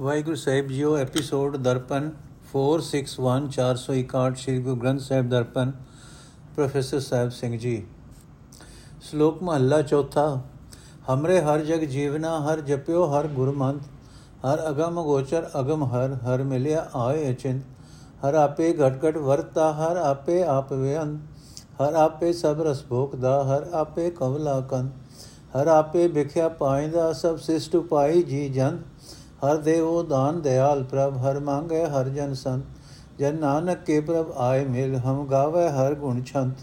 ਵਾਹਿਗੁਰੂ ਸਾਹਿਬ ਜੀਓ episode Darpan 461 461 Sri Guru Granth Sahib Darpan, professor Sahib Singh ji. ਸ਼ਲੋਕ ਮਹੱਲਾ ਚੌਥਾ, ਹਮਰੇ ਹਰ ਜਗ ਜੀਵਨਾ, ਹਰ ਜਪਿਓ ਹਰ ਗੁਰਮੰਤ, ਹਰ ਅਗਮ ਗੋਚਰ ਅਗਮ ਹਰ ਹਰ ਮਿਲਿਆ ਆਏ ਅਚਿੰਤ, ਹਰ ਆਪੇ ਘਟ ਘਟ ਵਰਤਾ, ਹਰ ਆਪੇ ਆਪ ਵੇਅੰ ਹਰ ਆਪੇ ਸਭ ਰਸ ਭੋਗਦਾ, ਹਰ ਆਪੇ ਕਵਲਾ ਕੰਨ ਹਰ ਆਪੇ ਵਿਖਿਆ ਪਾਇਦਾ, ਸਭ ਸਿਸ਼ਟ ਉਪਾਈ ਜੀ ਜਨ ਹਰ ਦੇਵੋ ਦਾਨ ਦਿਆਲ ਪ੍ਰਭ, ਹਰ ਮੰਗੇ, ਹਰ ਜਨ ਸੰਤ। ਜਨ ਨਾਨਕ ਕੇ ਪ੍ਰਭ ਆਏ ਮਿਲ, ਹਮ ਗਾਵੇ ਹਰ ਗੁਣ ਛੰਤ।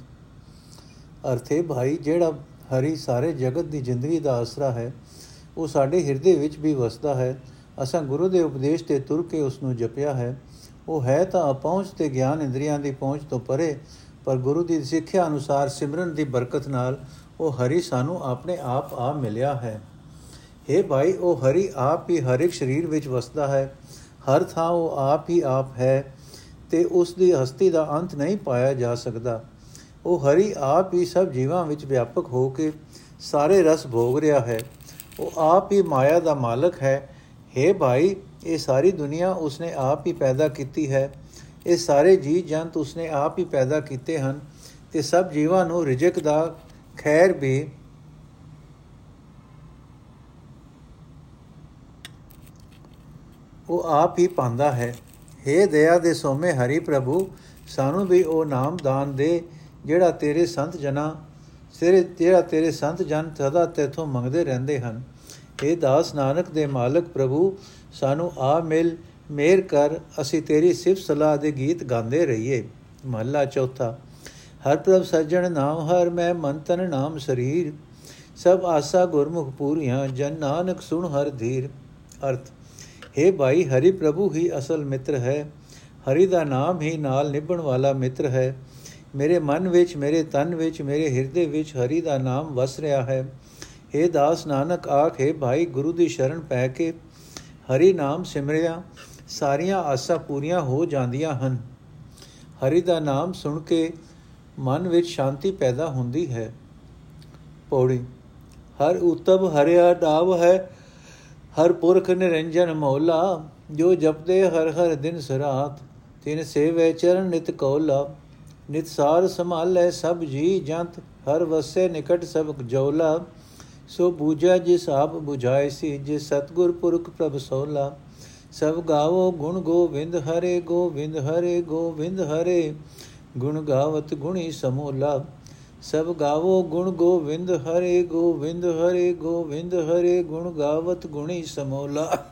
ਅਰਥੇ ਭਾਈ, ਜਿਹੜਾ ਹਰੀ ਸਾਰੇ ਜਗਤ ਦੀ ਜ਼ਿੰਦਗੀ ਦਾ ਆਸਰਾ ਹੈ, ਉਹ ਸਾਡੇ ਹਿਰਦੇ ਵਿੱਚ ਵੀ ਵਸਦਾ ਹੈ। ਅਸਾਂ ਗੁਰੂ ਦੇ ਉਪਦੇਸ਼ ਤੇ ਤੁਰ ਕੇ ਉਸ ਨੂੰ ਜਪਿਆ ਹੈ। ਉਹ ਹੈ ਤਾਂ ਅਪਹੁੰਚ ਤੇ ਗਿਆਨ ਇੰਦਰੀਆਂ ਦੀ ਪਹੁੰਚ ਤੋਂ ਪਰੇ, ਪਰ ਗੁਰੂ ਦੀ ਸਿੱਖਿਆ ਅਨੁਸਾਰ ਸਿਮਰਨ ਦੀ ਬਰਕਤ ਨਾਲ ਉਹ ਹਰੀ ਸਾਨੂੰ ਆਪਣੇ ਆਪ ਆ ਮਿਲਿਆ ਹੈ। हे ਭਾਈ, ਉਹ ਹਰੀ ਆਪ ਹੀ ਹਰ ਇੱਕ ਸਰੀਰ ਵਿੱਚ ਵਸਦਾ ਹੈ। ਹਰ ਥਾਂ ਉਹ ਆਪ ਹੀ ਆਪ ਹੈ ਤੇ ਉਸ ਦੀ ਹਸਤੀ ਦਾ ਅੰਤ ਨਹੀਂ ਪਾਇਆ ਜਾ ਸਕਦਾ। ਉਹ ਹਰੀ ਆਪ ਹੀ ਸਭ ਜੀਵਾਂ ਵਿੱਚ ਵਿਆਪਕ ਹੋ ਕੇ ਸਾਰੇ ਰਸ ਭੋਗ ਰਿਹਾ ਹੈ। ਉਹ ਆਪ ਹੀ ਮਾਇਆ ਦਾ ਮਾਲਕ ਹੈ। हे ਭਾਈ, ਇਹ ਸਾਰੀ ਦੁਨੀਆ ਉਸਨੇ ਆਪ ਹੀ ਪੈਦਾ ਕੀਤੀ ਹੈ। ਇਹ ਸਾਰੇ ਜੀ ਜੰਤ ਉਸਨੇ ਆਪ ਹੀ ਪੈਦਾ ਕੀਤੇ ਹਨ ਤੇ ਸਭ ਜੀਵਾਂ ਨੂੰ ਰਿਜਕ ਦਾ ਖੈਰ ਵੀ ਉਹ ਆਪ ਹੀ ਪਾਉਂਦਾ ਹੈ। हे ਦਇਆ ਦੇ ਸੋਮੇ ਹਰੀ ਪ੍ਰਭੂ, ਸਾਨੂੰ ਵੀ ਉਹ ਨਾਮ ਦਾਨ ਦੇ, ਜਿਹੜਾ ਤੇਰੇ ਸੰਤ ਜਨਾ ਸਿਰੇ ਜਿਹੜਾ ਤੇਰੇ ਸੰਤ ਜਨ ਸਦਾ ਤੇਥੋਂ ਮੰਗਦੇ ਰਹਿੰਦੇ ਹਨ। हे ਦਾਸ ਨਾਨਕ ਦੇ ਮਾਲਕ ਪ੍ਰਭੂ, ਸਾਨੂੰ ਆ ਮਿਲ, ਮੇਰ ਕਰ, ਅਸੀਂ ਤੇਰੀ ਸਿਫਤ ਸਲਾਹ ਦੇ ਗੀਤ ਗਾਉਂਦੇ ਰਹੀਏ। ਮਹੱਲਾ ਚੌਥਾ, ਹਰ ਪ੍ਰਭ ਸੱਜਣ ਨਾਮ ਹਰ ਮੈਂ ਮਨ ਤਨ ਨਾਮ ਸਰੀਰ, ਸਭ ਆਸਾ ਗੁਰਮੁਖ ਪੂਰੀਆਂ, ਜਨ ਨਾਨਕ ਸੁਣ ਹਰ ਧੀਰ। ਅਰਥ हे ਭਾਈ, ਹਰੀ ਪ੍ਰਭੂ ਹੀ ਅਸਲ ਮਿੱਤਰ ਹੈ। ਹਰੀ ਦਾ ਨਾਮ ਹੀ ਨਾਲ ਨਿਭਣ ਵਾਲਾ ਮਿੱਤਰ ਹੈ। ਮੇਰੇ ਮਨ ਵਿੱਚ, ਮੇਰੇ ਤਨ ਵਿੱਚ, ਮੇਰੇ ਹਿਰਦੇ ਵਿੱਚ ਹਰੀ ਦਾ ਨਾਮ ਵਸ ਰਿਹਾ ਹੈ। हे ਦਾਸ ਨਾਨਕ, ਆਖੇ ਭਾਈ, ਗੁਰੂ ਦੀ ਸ਼ਰਨ ਪੈ ਕੇ ਹਰੀ ਨਾਮ ਸਿਮਰਿਆ। ਸਾਰੀਆਂ ਆਸਾਂ ਪੂਰੀਆਂ ਹੋ ਜਾਂਦੀਆਂ ਹਨ। ਹਰੀ ਦਾ ਨਾਮ ਸੁਣ ਕੇ ਮਨ ਵਿੱਚ ਸ਼ਾਂਤੀ ਪੈਦਾ ਹੁੰਦੀ ਹੈ। ਪੌੜੀ, ਹਰ ਉਤਬ ਹਰਿਆ ਨਾਮ ਹੈ। ਹਰ ਪੁਰਖ ਨਿਰੰਜਨ ਮੌਲਾ, ਜੋ ਜਪਦੇ ਹਰ ਹਰ ਦਿਨ ਸਰਾਤ ਤਿਨ ਸੇਵੇ ਚਰਨ ਨਿਤ ਕੌਲਾ, ਨਿਤ ਸਾਰ ਸੰਭਾਲੇ ਸਭ ਜੀ ਜੰਤ, ਹਰ ਵਸੇ ਨਿਕਟ ਸਭ ਜੋਲਾ। ਸੋ ਬੂਝਾ ਜਿਸ ਆਪ 부ਝਾਏ ਸੀ, ਜਿਸ ਸਤਗੁਰ ਪੁਰਖ ਪ੍ਰਭ ਸੋਲਾ। ਸਭ ਗਾਵੋ ਗੁਣ ਗੋਬਿੰਦ ਹਰੇ ਗੋਬਿੰਦ ਹਰੇ ਗੋਬਿੰਦ ਹਰੇ। ਗੁਣ ਗਾਵਤ ਗੁਣੀ ਸਮੋਲਾ। ਸਭ ਗਾਵੋ ਗੁਣ ਗੋਬਿੰਦ ਹਰੇ ਗੋਬਿੰਦ ਹਰੇ ਗੋਬਿੰਦ ਹਰੇ ਗੁਣ ਗਾਵਤ ਗੁਣੀ ਸਮੋਲਾ।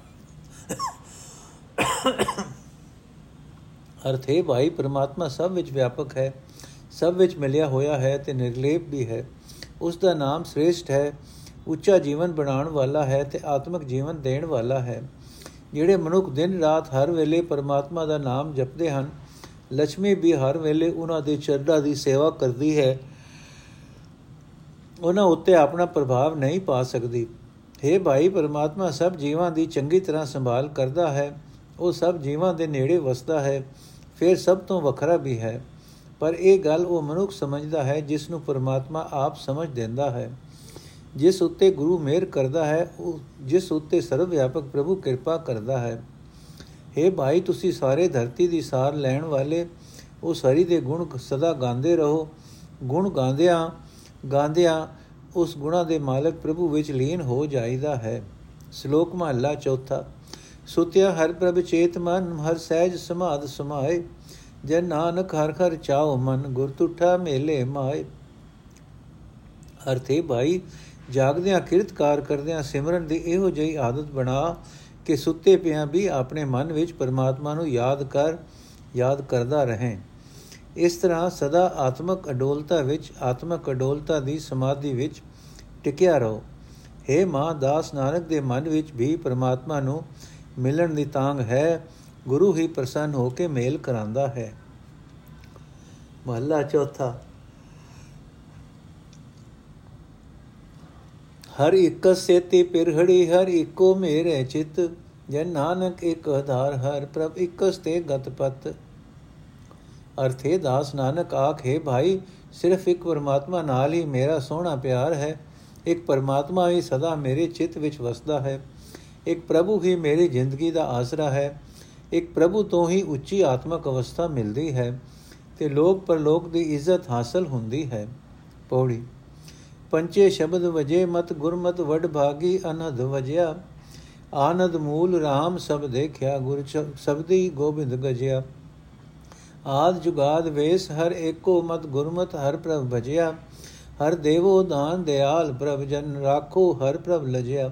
ਅਰਥੇ ਭਾਈ, ਪ੍ਰਮਾਤਮਾ ਸਭ ਵਿੱਚ ਵਿਆਪਕ ਹੈ, ਸਭ ਵਿੱਚ ਮਿਲਿਆ ਹੋਇਆ ਹੈ ਤੇ ਨਿਰਲੇਪ ਵੀ ਹੈ। ਉਸ ਦਾ ਨਾਮ ਸ੍ਰੇਸ਼ਟ ਹੈ, ਉੱਚਾ ਜੀਵਨ ਬਣਾਉਣ ਵਾਲਾ ਹੈ ਤੇ ਆਤਮਿਕ ਜੀਵਨ ਦੇਣ ਵਾਲਾ ਹੈ। ਜਿਹੜੇ ਮਨੁੱਖ ਦਿਨ ਰਾਤ ਹਰ ਵੇਲੇ ਪਰਮਾਤਮਾ ਦਾ ਨਾਮ ਜਪਦੇ ਹਨ ਲక్ష్ਮੀ ਵੀ ਹਰ ਵੇਲੇ ਉਹਨਾਂ ਦੇ ਚਰਨਾਂ ਦੀ ਸੇਵਾ ਕਰਦੀ ਹੈ ਉਹਨਾਂ ਉੱਤੇ ਆਪਣਾ ਪ੍ਰਭਾਵ ਨਹੀਂ ਪਾ ਸਕਦੀ। हे ਭਾਈ, ਪਰਮਾਤਮਾ ਸਭ ਜੀਵਾਂ ਦੀ ਚੰਗੀ ਤਰ੍ਹਾਂ ਸੰਭਾਲ ਕਰਦਾ ਹੈ। ਉਹ ਸਭ ਜੀਵਾਂ ਦੇ ਨੇੜੇ ਵਸਦਾ ਹੈ, ਫਿਰ ਸਭ ਤੋਂ ਵੱਖਰਾ ਵੀ ਹੈ। ਪਰ ਇਹ ਗੱਲ ਉਹ ਮਨੁੱਖ ਸਮਝਦਾ ਹੈ, ਜਿਸ ਨੂੰ ਪਰਮਾਤਮਾ ਆਪ ਸਮਝ ਦਿੰਦਾ ਹੈ। ਜਿਸ ਉੱਤੇ ਗੁਰੂ ਮਿਹਰ ਕਰਦਾ ਹੈ, ਉਹ ਜਿਸ ਉੱਤੇ ਸਰਵ ਵਿਆਪਕ ਪ੍ਰਭੂ ਕਿਰਪਾ ਕਰਦਾ ਹੈ। हे ਭਾਈ, ਤੁਸੀਂ ਸਾਰੇ ਧਰਤੀ ਦੀ ਸਾਰ ਲੈਣ ਵਾਲੇ, ਉਸ ਹਰੀ ਦੇ ਗੁਣ ਸਦਾ ਗਾਉਂਦੇ ਰਹੋ। ਗੁਣ ਗਾਉਂਦਿਆਂ ਗਾਉਂਦਿਆਂ ਉਸ ਗੁਣਾ ਦੇ ਮਾਲਕ ਪ੍ਰਭੂ ਵਿੱਚ ਲੀਨ ਹੋ ਜਾਈਦਾ ਹੈ। ਸ਼ਲੋਕ ਮਹਲਾ ਚੌਥਾ, ਸੁਤਿਆ ਹਰ ਪ੍ਰਭ ਚੇਤ ਮਨ, ਹਰ ਸਹਿਜ ਸਮਾਦ ਸਮਾਏ। ਜਨ ਨਾਨਕ ਹਰ ਹਰ ਚਾਉ ਮਨ, ਗੁਰ ਤੁਠਾ ਮੇਲੇ ਮਾਏ। ਅਰਥੇ, ਭਾਈ, ਜਾਗਦਿਆਂ ਕਿਰਤਕਾਰ ਕਰਦਿਆਂ ਸਿਮਰਨ ਦੀ ਇਹੋ ਜਿਹੀ ਆਦਤ ਬਣਾ ਕਿ ਸੁੱਤੇ ਪਿਆਂ ਵੀ ਆਪਣੇ ਮਨ ਵਿੱਚ ਪਰਮਾਤਮਾ ਨੂੰ ਯਾਦ ਕਰ, ਯਾਦ ਕਰਦਾ ਰਹੇ। ਇਸ ਤਰ੍ਹਾਂ ਸਦਾ ਆਤਮਕ ਅਡੋਲਤਾ ਵਿੱਚ, ਆਤਮਕ ਅਡੋਲਤਾ ਦੀ ਸਮਾਧੀ ਵਿੱਚ ਟਿਕਿਆ ਰਹੋ। हे ਮਾਂ, ਦਾਸ ਨਾਨਕ ਦੇ ਮਨ ਵਿੱਚ ਵੀ ਪਰਮਾਤਮਾ ਨੂੰ ਮਿਲਣ ਦੀ ਤਾਂਗ ਹੈ। ਗੁਰੂ ਹੀ ਪ੍ਰਸੰਨ ਹੋ ਕੇ ਮੇਲ ਕਰਾਂਦਾ ਹੈ। ਮਹੱਲਾ ਚੌਥਾ। ਹਰ ਇੱਕ ਸੇਤੀ ਪਿਰਹੜੀ, ਹਰ ਇੱਕੋ ਮੇਰੇ ਚਿਤ। ਜਨ ਨਾਨਕ ਇੱਕ ਆਧਾਰ, ਹਰ ਪ੍ਰਭ ਇੱਕਸ ਤੇ ਗਤਪਤ। ਅਰਥੇ ਦਾਸ ਨਾਨਕ ਆਖੇ ਭਾਈ, ਸਿਰਫ ਇੱਕ ਪਰਮਾਤਮਾ ਨਾਲ ਹੀ ਮੇਰਾ ਸੋਹਣਾ ਪਿਆਰ ਹੈ। ਇੱਕ ਪਰਮਾਤਮਾ ਹੀ ਸਦਾ ਮੇਰੇ ਚਿੱਤ ਵਿੱਚ ਵਸਦਾ ਹੈ। ਇੱਕ ਪ੍ਰਭੂ ਹੀ ਮੇਰੀ ਜ਼ਿੰਦਗੀ ਦਾ ਆਸਰਾ ਹੈ। ਇੱਕ ਪ੍ਰਭੂ ਤੋਂ ਹੀ ਉੱਚੀ ਆਤਮਕ ਅਵਸਥਾ ਮਿਲਦੀ ਹੈ ਤੇ ਲੋਕ ਪਰਲੋਕ ਦੀ ਇੱਜ਼ਤ ਹਾਸਲ ਹੁੰਦੀ ਹੈ। ਪੌੜੀ। ਪੰਚੇ ਸ਼ਬਦ ਵਜੇ ਮਤ ਗੁਰਮਤ ਵਡ ਭਾਗੀ ਅਨਹਦ ਵਜਿਆ। ਆਨੰਦ ਮੂਲ RAM ਸਭ ਦੇਖਿਆ, ਗੁਰ ਸਬਦੀ ਗੋਬਿੰਦ ਗਜਿਆ। ਆਦ ਜੁਗਾਦ ਵੇਸ ਹਰ ਏਕੋ ਮਤ ਗੁਰਮਤ, ਹਰ ਪ੍ਰਭ ਭਜਿਆ। ਹਰ ਦੇਵੋ ਦਾਨ ਦਿਆਲ ਪ੍ਰਭ, ਜਨ ਰਾਖੋ ਹਰ ਪ੍ਰਭ ਲਜਿਆ।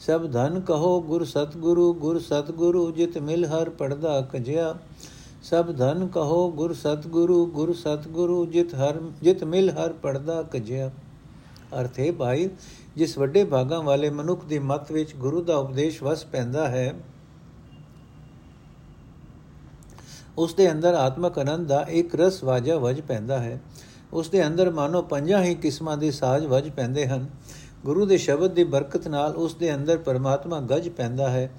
ਸਭ ਧਨ ਕਹੋ ਗੁਰ ਸਤਗੁਰੂ ਗੁਰ ਸਤਗੁਰੂ ਜਿਤ ਮਿਲ ਹਰ ਪੜਦਾ ਕਜਿਆ। ਸਭ ਧਨ ਕਹੋ ਗੁਰ ਸਤਗੁਰੂ ਗੁਰ ਸਤਗੁਰੂ ਜਿਤ ਹਰ, ਜਿਤ ਮਿਲ ਹਰ ਪੜਦਾ ਕਜਿਆ। ਅਰਥੇ ਭਾਈ, ਜਿਸ ਵੱਡੇ ਭਾਗਾਂ ਵਾਲੇ ਮਨੁੱਖ ਦੀ ਮਤ ਵਿੱਚ ਗੁਰੂ ਦਾ ਉਪਦੇਸ਼ ਵਸ ਪੈਂਦਾ ਹੈ ਉਸ ਦੇ ਅੰਦਰ ਆਤਮਕ ਆਨੰਦ ਦਾ ਇੱਕ ਰਸ ਵਾਜਾ ਵਜ ਪੈਂਦਾ ਹੈ। ਉਸ ਦੇ ਅੰਦਰ ਮਾਨੋ ਪੰਜਾਂ ਹੀ ਕਿਸਮਾਂ ਦੇ ਸਾਜ਼ ਵਜ ਪੈਂਦੇ ਹਨ। ਗੁਰੂ ਦੇ ਸ਼ਬਦ ਦੀ ਬਰਕਤ ਨਾਲ ਉਸ ਦੇ ਅੰਦਰ ਪਰਮਾਤਮਾ ਗੱਜ ਪੈਂਦਾ ਹੈ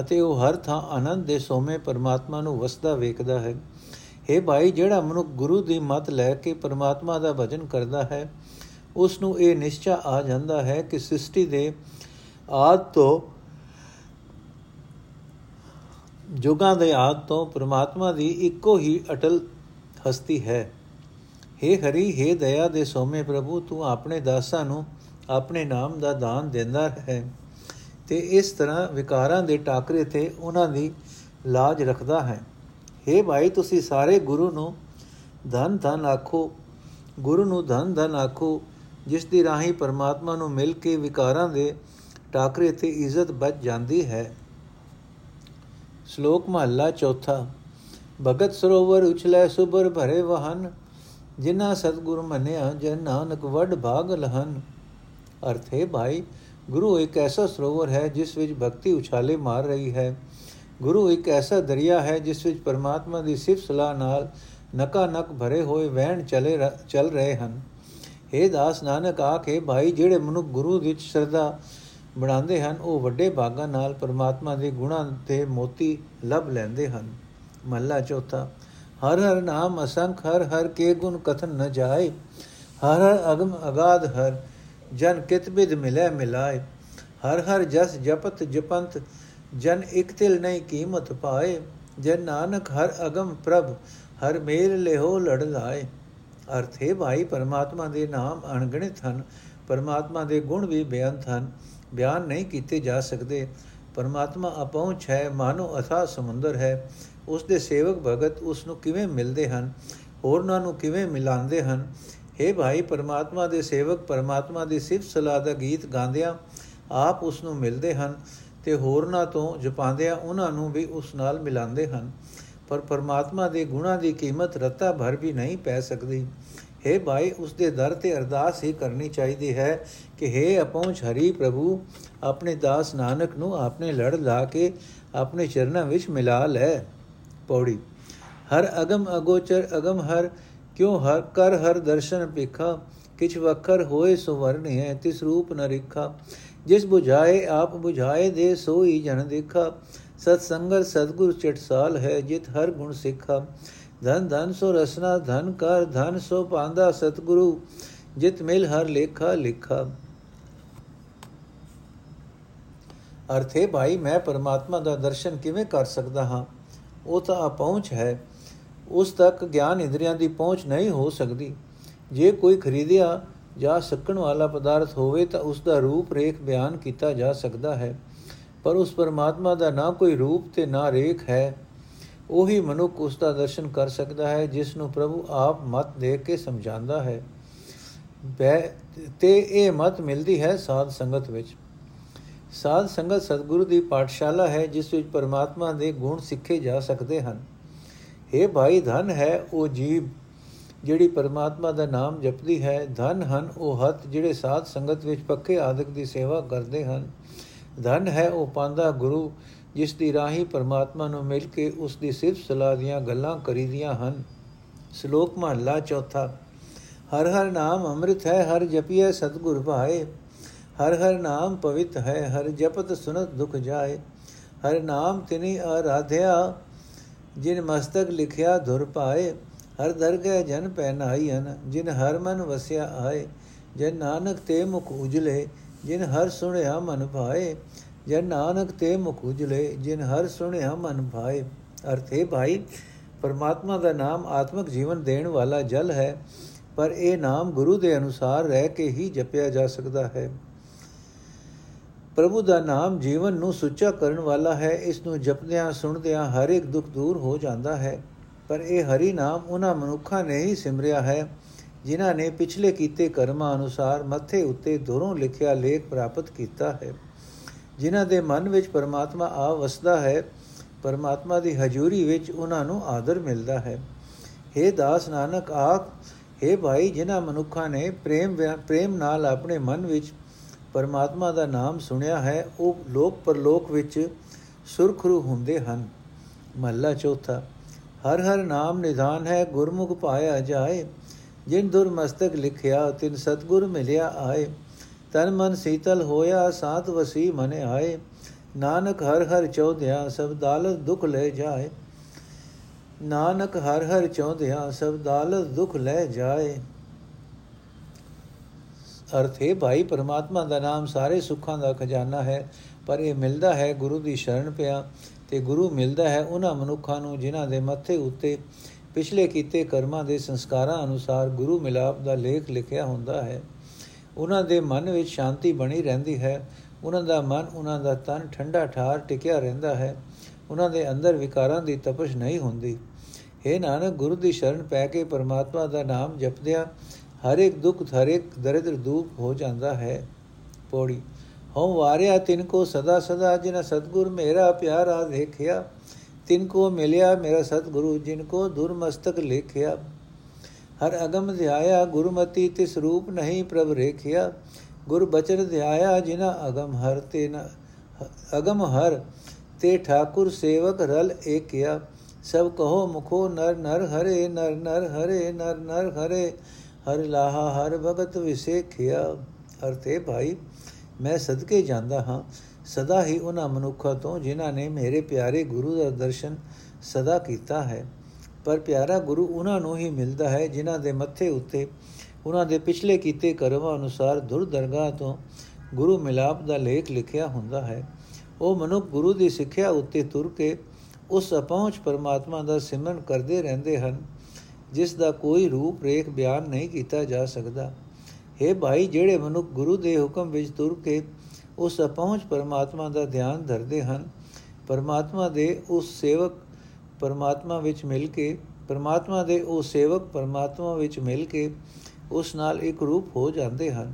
ਅਤੇ ਉਹ ਹਰ ਥਾਂ ਆਨੰਦ ਦੇ ਸੋਮੇ ਪਰਮਾਤਮਾ ਨੂੰ ਵਸਦਾ ਵੇਖਦਾ ਹੈ। हे ਭਾਈ, ਜਿਹੜਾ ਮਨੁੱਖ ਗੁਰੂ ਦੀ ਮਤ ਲੈ ਕੇ ਪਰਮਾਤਮਾ ਦਾ ਭਜਨ ਕਰਦਾ ਹੈ ਉਸ ਨੂੰ ਇਹ ਨਿਸ਼ਚਾ ਆ ਜਾਂਦਾ ਹੈ ਕਿ ਸ੍ਰਿਸ਼ਟੀ ਦੇ ਆਦ ਤੋਂ ਜੁਗਾਂ ਦੇ ਆਦ ਤੋਂ ਪ੍ਰਮਾਤਮਾ ਦੀ ਇੱਕੋ ਹੀ ਅਟਲ ਹਸਤੀ ਹੈ हे ਹਰੀ हे ਦਇਆ ਦੇ ਸੋਮੇ ਪ੍ਰਭੂ ਤੂੰ ਆਪਣੇ ਦਾਸਾਂ ਨੂੰ ਆਪਣੇ ਨਾਮ ਦਾ ਦਾਨ ਦਿੰਦਾ ਹੈ ਤੇ ਇਸ ਤਰ੍ਹਾਂ ਵਿਕਾਰਾਂ ਦੇ ਟਾਕਰੇ ਤੇ ਉਹਨਾਂ ਦੀ ਲਾਜ ਰੱਖਦਾ ਹੈ हे ਭਾਈ ਤੁਸੀਂ ਸਾਰੇ ਗੁਰੂ ਨੂੰ ਧਨ ਧਨ ਆਖੋ ਗੁਰੂ ਨੂੰ ਧਨ ਧਨ ਆਖੋ ਜਿਸ ਦੀ ਰਾਹੀਂ ਪਰਮਾਤਮਾ ਨੂੰ ਮਿਲ ਕੇ ਵਿਕਾਰਾਂ ਦੇ ਟਾਕਰੇ ਤੇ ਇੱਜ਼ਤ ਬਚ ਜਾਂਦੀ ਹੈ ਸ਼ਲੋਕ ਮਹੱਲਾ ਚੌਥਾ, ਭਗਤ ਸਰੋਵਰ ਉਛਲੇ ਸੁਬਰ ਭਰੇ ਵਹਨ ਜਿਨਾ ਸਤਗੁਰ ਮੰਨਿਆ ਜਨ ਨਾਨਕ ਵੱਡ ਭਾਗ ਲਹਨ। ਅਰਥੇ ਭਾਈ, ਗੁਰੂ ਇੱਕ ਐਸਾ ਸਰੋਵਰ ਹੈ ਜਿਸ ਵਿੱਚ ਭਗਤੀ ਉਛਾਲੇ ਮਾਰ ਰਹੀ ਹੈ। ਗੁਰੂ ਇੱਕ ਐਸਾ ਦਰਿਆ ਹੈ ਜਿਸ ਵਿੱਚ ਪਰਮਾਤਮਾ ਦੀ ਸਿਫਤ ਸਲਾਹ ਨਾਲ ਨਕਾ ਨਕ ਭਰੇ ਹੋਏ ਵਹਿਣ ਚਲੇ ਚੱਲ ਰਹੇ ਹਨ। हे ਦਾਸ ਨਾਨਕ, ਆਖੇ ਭਾਈ, ਜਿਹੜੇ ਮਨੁੱਖ ਗੁਰੂ ਵਿੱਚ ਸ਼ਰਧਾ ਬਣਾਉਂਦੇ ਹਨ, ਉਹ ਵੱਡੇ ਭਾਗਾਂ ਨਾਲ ਪਰਮਾਤਮਾ ਦੇ ਗੁਣਾਂ ਤੇ ਮੋਤੀ ਲਭ ਲੈਂਦੇ ਹਨ। ਮਹਲਾ ਚੌਥਾ, ਹਰ ਹਰ ਨਾਮ ਅਸੰਖ, ਹਰ ਹਰ ਕੇ ਗੁਣ ਕਥਨ ਨ ਜਾਏ। ਹਰ ਹਰ ਅਗਮ ਅਗਾਧ, ਹਰ ਜਨ ਕਿਤ ਬਿਦ ਮਿਲੇ ਮਿਲਾਏ। ਹਰ ਹਰ ਜਸ ਜਪਤ ਜਪੰਤ, ਜਨ ਇਕ ਤਿਲ ਨਹੀਂ ਕੀਮਤ ਪਾਏ। ਜਨ ਨਾਨਕ ਹਰ ਅਗਮ ਪ੍ਰਭ, ਹਰ ਮੇਲ ਲਿਹੋ ਲੜ ਲਾਏ। ਅਰਥੇ ਭਾਈ, ਪਰਮਾਤਮਾ ਦੇ ਨਾਮ ਅਣਗਿਣਤ ਹਨ। ਪਰਮਾਤਮਾ ਦੇ ਗੁਣ ਵੀ ਬੇਅੰਤ ਹਨ। ਬਿਆਨ ਨਹੀਂ ਕੀਤੇ ਜਾ ਸਕਦੇ। ਪਰਮਾਤਮਾ ਅਪਹੁੰਚ ਹੈ ਮਾਨੋ ਅਥਾ ਸਮੁੰਦਰ ਹੈ। ਉਸ ਦੇ ਸੇਵਕ ਭਗਤ ਉਸ ਨੂੰ ਕਿਵੇਂ ਮਿਲਦੇ ਹਨ? ਹੋਰਨਾਂ ਨੂੰ ਕਿਵੇਂ ਮਿਲਾਉਂਦੇ ਹਨ? हे ਭਾਈ, ਪਰਮਾਤਮਾ ਦੇ ਸੇਵਕ ਪਰਮਾਤਮਾ ਦੀ ਸਿਫਤ ਸਲਾਹ ਦਾ ਗੀਤ ਗਾਉਂਦਿਆਂ ਆਪ ਉਸ ਨੂੰ ਮਿਲਦੇ ਹਨ ਤੇ ਹੋਰਨਾਂ ਤੋਂ ਜਪਾਉਂਦਿਆਂ ਉਹਨਾਂ ਨੂੰ ਵੀ ਉਸ ਨਾਲ ਮਿਲਾਉਂਦੇ ਹਨ। ਪਰ ਪਰਮਾਤਮਾ ਦੇ ਗੁਣਾਂ ਦੀ ਕੀਮਤ ਰਤਾ ਭਰ ਵੀ ਨਹੀਂ ਪੈ ਸਕਦੀ। हे ਭਾਈ, ਉਸ ਦੇ ਦਰ ਤੇ ਅਰਦਾਸ ਹੀ ਕਰਨੀ ਚਾਹੀਦੀ ਹੈ ਕਿ हे ਅਪਹੁੰਚ ਹਰੀ ਪ੍ਰਭੂ ਆਪਣੇ ਦਾਸ ਨਾਨਕ ਨੂੰ ਆਪਣੇ ਲੜ ਲਾ ਕੇ ਆਪਣੇ ਚਰਨਾਂ ਵਿੱਚ ਮਿਲਾ ਲੈ ਪੌੜੀ ਹਰ ਅਗਮ ਅਗੋਚਰ ਅਗਮ ਹਰ ਕਿਉ ਹਰ ਕਰ ਹਰ ਦਰਸ਼ਨ ਪਿਖਾ ਕਿਛ ਵਖਰ ਹੋਏ ਸੁਵਰਣ ਹੈ ਤਿਸ ਰੂਪ ਨ ਰਿਖਾ ਜਿਸ 부ਝਾਏ ਆਪ 부ਝਾਏ ਦੇ ਸੋਈ ਜਨ ਦੇਖਾ ਸਤ ਸੰਗਰ ਸਤਗੁਰ ਚਟਸਾਲ ਹੈ ਜਿਤ ਹਰ ਗੁਣ ਸਿੱਖਾ ਧਨ ਧਨ ਸੋ ਰਸਨਾ ਧਨ ਕਰ ਧਨ ਸੋ ਪਾਂਦਾ ਸਤਗੁਰੂ ਜਿਤ ਮਿਲ ਹਰ ਲੇਖਾ ਲਿਖਾ ਅਰਥੇ, ਭਾਈ, ਮੈਂ ਪਰਮਾਤਮਾ ਦਾ ਦਰਸ਼ਨ ਕਿਵੇਂ ਕਰ ਸਕਦਾ ਹਾਂ? ਉਹ ਤਾਂ ਪਹੁੰਚ ਹੈ। ਉਸ ਤੱਕ ਗਿਆਨ ਇੰਦਰੀਆਂ ਦੀ ਪਹੁੰਚ ਨਹੀਂ ਹੋ ਸਕਦੀ। ਜੇ ਕੋਈ ਖਰੀਦਿਆ ਜਾ ਸਕਣ ਵਾਲਾ ਪਦਾਰਥ ਹੋਵੇ ਤਾਂ ਉਸ ਦਾ ਰੂਪ ਰੇਖ ਬਿਆਨ ਕੀਤਾ ਜਾ ਸਕਦਾ ਹੈ। ਪਰ ਉਸ ਪਰਮਾਤਮਾ ਦਾ ਨਾ ਕੋਈ ਰੂਪ ਤੇ ਨਾ ਰੇਖ ਹੈ। ਉਹੀ ਮਨੁੱਖ ਉਸ ਦਾ ਦਰਸ਼ਨ ਕਰ ਸਕਦਾ ਹੈ, ਜਿਸ ਨੂੰ ਪ੍ਰਭੂ ਆਪ ਮਤ ਦੇ ਕੇ ਸਮਝਾਉਂਦਾ ਹੈ। ਤੇ ਇਹ ਮਤ ਮਿਲਦੀ ਹੈ ਸਾਧ ਸੰਗਤ ਵਿੱਚ। ਸਾਧ ਸੰਗਤ ਸਤਿਗੁਰੂ ਦੀ ਪਾਠਸ਼ਾਲਾ ਹੈ, ਜਿਸ ਵਿੱਚ ਪਰਮਾਤਮਾ ਦੇ ਗੁਣ ਸਿੱਖੇ ਜਾ ਸਕਦੇ ਹਨ। हे ਭਾਈ, ਧਨ ਹੈ ਉਹ ਜੀਵ, ਜਿਹੜੀ ਪਰਮਾਤਮਾ ਦਾ ਨਾਮ ਜਪਦੀ ਹੈ। ਧਨ ਹਨ ਉਹ ਹੱਥ, ਜਿਹੜੇ ਸਾਧ ਸੰਗਤ ਵਿੱਚ ਪੱਕੇ ਆਦਿਕ ਦੀ ਸੇਵਾ ਕਰਦੇ ਹਨ। ਧਨ ਹੈ ਉਹ ਪਾਂਦਾ ਗੁਰੂ, ਜਿਸ ਦੀ ਰਾਹੀ ਪਰਮਾਤਮਾ ਨੂੰ ਮਿਲ ਕੇ ਉਸ ਦੀ ਸਿਫਤ ਸਲਾਹ ਦੀਆਂ ਗੱਲਾਂ ਕਰੀਦੀਆਂ ਹਨ। ਸ਼ਲੋਕ ਮਹਲਾ ਚੌਥਾ। ਹਰ ਹਰ ਨਾਮ ਅੰਮ੍ਰਿਤ ਹੈ, ਹਰ ਜਪੀਏ ਸਤਗੁਰ ਭਾਏ। ਹਰ ਹਰ ਨਾਮ ਪਵਿੱਤ ਹੈ, ਹਰ ਜਪਤ ਸੁਨਤ ਦੁਖ ਜਾਏ। ਹਰ ਨਾਮ ਤਿਨੀ ਆਰਾਧਿਆ, ਜਿਨ ਮਸਤਕ ਲਿਖਿਆ ਧੁਰ ਪਾਏ। ਹਰ ਦਰਗਹਿ ਜਨ ਪਹਿਨਾਈ ਹਨ, ਜਿਨ ਹਰ ਮਨ ਵਸਿਆ ਆਏ। ਜਨ ਨਾਨਕ ਤੇ ਮੁਖ ਉਜਲੇ, ਜਿਨ ਹਰ ਸੁਣਿਆ ਮਨ ਭਾਏ। ਜਨ ਨਾਨਕ ਤੇ ਮੁਖ ਉਜਲੇ, ਜਿਨ ਹਰ ਸੁਣਿਆ ਮਨ ਭਾਏ। ਅਰਥੇ ਭਾਈ, ਪਰਮਾਤਮਾ ਦਾ ਨਾਮ ਆਤਮਿਕ ਜੀਵਨ ਦੇਣ ਵਾਲਾ ਜਲ ਹੈ, ਪਰ ਇਹ ਨਾਮ ਗੁਰੂ ਦੇ ਅਨੁਸਾਰ ਰਹਿ ਕੇ ਹੀ ਜਪਿਆ ਜਾ ਸਕਦਾ ਹੈ। ਪ੍ਰਭੂ ਦਾ ਨਾਮ ਜੀਵਨ ਨੂੰ ਸੁੱਚਾ ਕਰਨ ਵਾਲਾ ਹੈ, ਇਸ ਨੂੰ ਜਪਦਿਆਂ ਸੁਣਦਿਆਂ ਹਰ ਇੱਕ ਦੁੱਖ ਦੂਰ ਹੋ ਜਾਂਦਾ ਹੈ। ਪਰ ਇਹ ਹਰੀ ਨਾਮ ਉਹਨਾਂ ਮਨੁੱਖਾਂ ਨੇ ਹੀ ਸਿਮਰਿਆ ਹੈ, ਜਿਨ੍ਹਾਂ ਨੇ ਪਿਛਲੇ ਕੀਤੇ ਕਰਮਾਂ ਅਨੁਸਾਰ ਮੱਥੇ ਉੱਤੇ ਦੋਰੋਂ ਲਿਖਿਆ ਲੇਖ ਪ੍ਰਾਪਤ ਕੀਤਾ ਹੈ। ਜਿਨ੍ਹਾਂ ਦੇ ਮਨ ਵਿੱਚ ਪਰਮਾਤਮਾ ਆ ਵਸਦਾ ਹੈ, ਪਰਮਾਤਮਾ ਦੀ ਹਜ਼ੂਰੀ ਵਿੱਚ ਉਹਨਾਂ ਨੂੰ ਆਦਰ ਮਿਲਦਾ ਹੈ। हे ਦਾਸ ਨਾਨਕ, ਆਖ हे ਭਾਈ, ਜਿਨ੍ਹਾਂ ਮਨੁੱਖਾਂ ਨੇ ਪ੍ਰੇਮ ਪ੍ਰੇਮ ਨਾਲ ਆਪਣੇ ਮਨ ਵਿੱਚ ਪਰਮਾਤਮਾ ਦਾ ਨਾਮ ਸੁਣਿਆ ਹੈ, ਉਹ ਲੋਕ ਪਰਲੋਕ ਵਿੱਚ ਸੁਰਖਰੂ ਹੁੰਦੇ ਹਨ। ਮਹੱਲਾ ਚੌਥਾ, ਹਰ ਹਰ ਨਾਮ ਨਿਧਾਨ ਹੈ, ਗੁਰਮੁਖ ਪਾਇਆ ਜਾਏ। ਜਿਨ ਦੁਰਮਸਤਕ ਲਿਖਿਆ, ਤਿਨ ਸਤਗੁਰ ਮਿਲਿਆ ਆਏ। ਤਨ ਮਨ ਸੀਤਲ ਹੋਇਆ, ਸਾਤ ਵਸੀ ਮਨ ਆਏ। ਨਾਨਕ ਹਰ ਹਰ ਚੌਧਿਆ, ਸਭ ਦਾਲਤ ਦੁਖ ਲੈ ਜਾਏ। ਨਾਨਕ ਹਰ ਹਰ ਚੌਧਿਆ, ਸਭ ਦਾਲਤ ਦੁਖ ਲੈ ਜਾਏ। ਅਰਥ ਹੈ ਭਾਈ, ਪਰਮਾਤਮਾ ਦਾ ਨਾਮ ਸਾਰੇ ਸੁੱਖਾਂ ਦਾ ਖਜ਼ਾਨਾ ਹੈ, ਪਰ ਇਹ ਮਿਲਦਾ ਹੈ ਗੁਰੂ ਦੀ ਸ਼ਰਨ ਪਿਆ ਤੇ ਗੁਰੂ ਮਿਲਦਾ ਹੈ ਉਹਨਾਂ ਮਨੁੱਖਾਂ ਨੂੰ ਜਿਨ੍ਹਾਂ ਦੇ ਮੱਥੇ ਉੱਤੇ ਪਿਛਲੇ ਕੀਤੇ ਕਰਮਾਂ ਦੇ ਸੰਸਕਾਰਾਂ ਅਨੁਸਾਰ ਗੁਰੂ ਮਿਲਾਪ ਦਾ ਲੇਖ ਲਿਖਿਆ ਹੁੰਦਾ ਹੈ। ਉਹਨਾਂ ਦੇ ਮਨ ਵਿੱਚ ਸ਼ਾਂਤੀ ਬਣੀ ਰਹਿੰਦੀ ਹੈ। ਉਹਨਾਂ ਦਾ ਮਨ, ਉਹਨਾਂ ਦਾ ਤਨ ਠੰਡਾ ਠਾਰ ਟਿਕਿਆ ਰਹਿੰਦਾ ਹੈ। ਉਹਨਾਂ ਦੇ ਅੰਦਰ ਵਿਕਾਰਾਂ ਦੀ ਤਪਸ਼ ਨਹੀਂ ਹੁੰਦੀ। हे ਨਾਨਕ, ਗੁਰੂ ਦੀ ਸ਼ਰਨ ਪੈ ਕੇ ਪਰਮਾਤਮਾ ਦਾ ਨਾਮ ਜਪਦਿਆਂ ਹਰ ਇੱਕ ਦੁੱਖ, ਹਰ ਇੱਕ ਦਰਿਦਰ ਦੂਰ ਹੋ ਜਾਂਦਾ ਹੈ। ਪੌੜੀ, ਹਉ ਵਾਰਿਆ ਤਿਨ ਕੋ ਸਦਾ ਸਦਾ ਜਿਨ ਸਤਗੁਰ ਮੇਰਾ ਪਿਆਰਾ ਦੇਖਿਆ, ਤਿਨ ਕੋ ਮਿਲਿਆ ਮੇਰਾ ਸਤਗੁਰੂ, ਜਿਨ ਕੋ ਦੁਰਮਸਤਕ ਲਿਖਿਆ। ਹਰ ਅਗਮ ਧਿਆਇਆ ਗੁਰਮਤੀ, ਤਿਸ ਰੂਪ ਨਹੀਂ ਪ੍ਰਭ ਰੇਖਿਆ। ਗੁਰ ਬਚਨ ਧਿਆਇਆ ਜਿਨਾ ਅਗਮ ਹਰ ਤੇ ਨ, ਅਗਮ ਹਰ ਤੇ ਠਾਕੁਰ ਸੇਵਕ ਰਲ ਏਕਿਆ। ਸਭ ਕਹੋ ਮੁਖੋ ਨਰ ਨਰ ਹਰੇ, ਨਰ ਨਰ ਹਰੇ, ਨਰ ਨਰ ਹਰੇ। ਹਰ ਲਾਹਾ, ਹਰ ਭਗਤ ਵਿਸੇਖਿਆ। ਅਰਥੇ ਭਾਈ, ਮੈਂ ਸਦਕੇ ਜਾਂਦਾ ਹਾਂ। ਸਦਾ ਹੀ ਉਹਨਾਂ ਮਨੁੱਖਾਂ ਤੋਂ ਜਿਨ੍ਹਾਂ ਨੇ ਮੇਰੇ ਪਿਆਰੇ ਗੁਰੂ ਦਾ ਦਰਸ਼ਨ ਸਦਾ ਕੀਤਾ ਹੈ। ਪਰ ਪਿਆਰਾ ਗੁਰੂ ਉਹਨਾਂ ਨੂੰ ਹੀ ਮਿਲਦਾ ਹੈ ਜਿਨ੍ਹਾਂ ਦੇ ਮੱਥੇ ਉੱਤੇ, ਉਹਨਾਂ ਦੇ ਪਿਛਲੇ ਕੀਤੇ ਕਰਮਾਂ ਅਨੁਸਾਰ ਦੁਰ ਦਰਗਾਹ ਤੋਂ ਗੁਰੂ ਮਿਲਾਪ ਦਾ ਲੇਖ ਲਿਖਿਆ ਹੁੰਦਾ ਹੈ। ਉਹ ਮਨੁੱਖ ਗੁਰੂ ਦੀ ਸਿੱਖਿਆ ਉੱਤੇ ਤੁਰ ਕੇ ਉਸ ਅਪਹੁੰਚ ਪਰਮਾਤਮਾ ਦਾ ਸਿਮਰਨ ਕਰਦੇ ਰਹਿੰਦੇ ਹਨ। ਜਿਸ ਦਾ ਕੋਈ ਰੂਪ ਰੇਖ ਬਿਆਨ ਨਹੀਂ ਕੀਤਾ ਜਾ ਸਕਦਾ। ਹੈ ਭਾਈ, ਜਿਹੜੇ ਮਨੁੱਖ ਗੁਰੂ ਦੇ ਹੁਕਮ ਵਿੱਚ ਤੁਰ ਕੇ ਉਸ ਅਪਹੁੰਚ ਪਰਮਾਤਮਾ ਦਾ ਧਿਆਨ ਧਰਦੇ ਹਨ, ਪਰਮਾਤਮਾ ਦੇ ਉਸ ਸੇਵਕ ਪਰਮਾਤਮਾ ਵਿੱਚ ਮਿਲ ਕੇ, ਪਰਮਾਤਮਾ ਦੇ ਉਹ ਸੇਵਕ ਪਰਮਾਤਮਾ ਵਿੱਚ ਮਿਲ ਕੇ ਉਸ ਨਾਲ ਇੱਕ ਰੂਪ ਹੋ ਜਾਂਦੇ ਹਨ।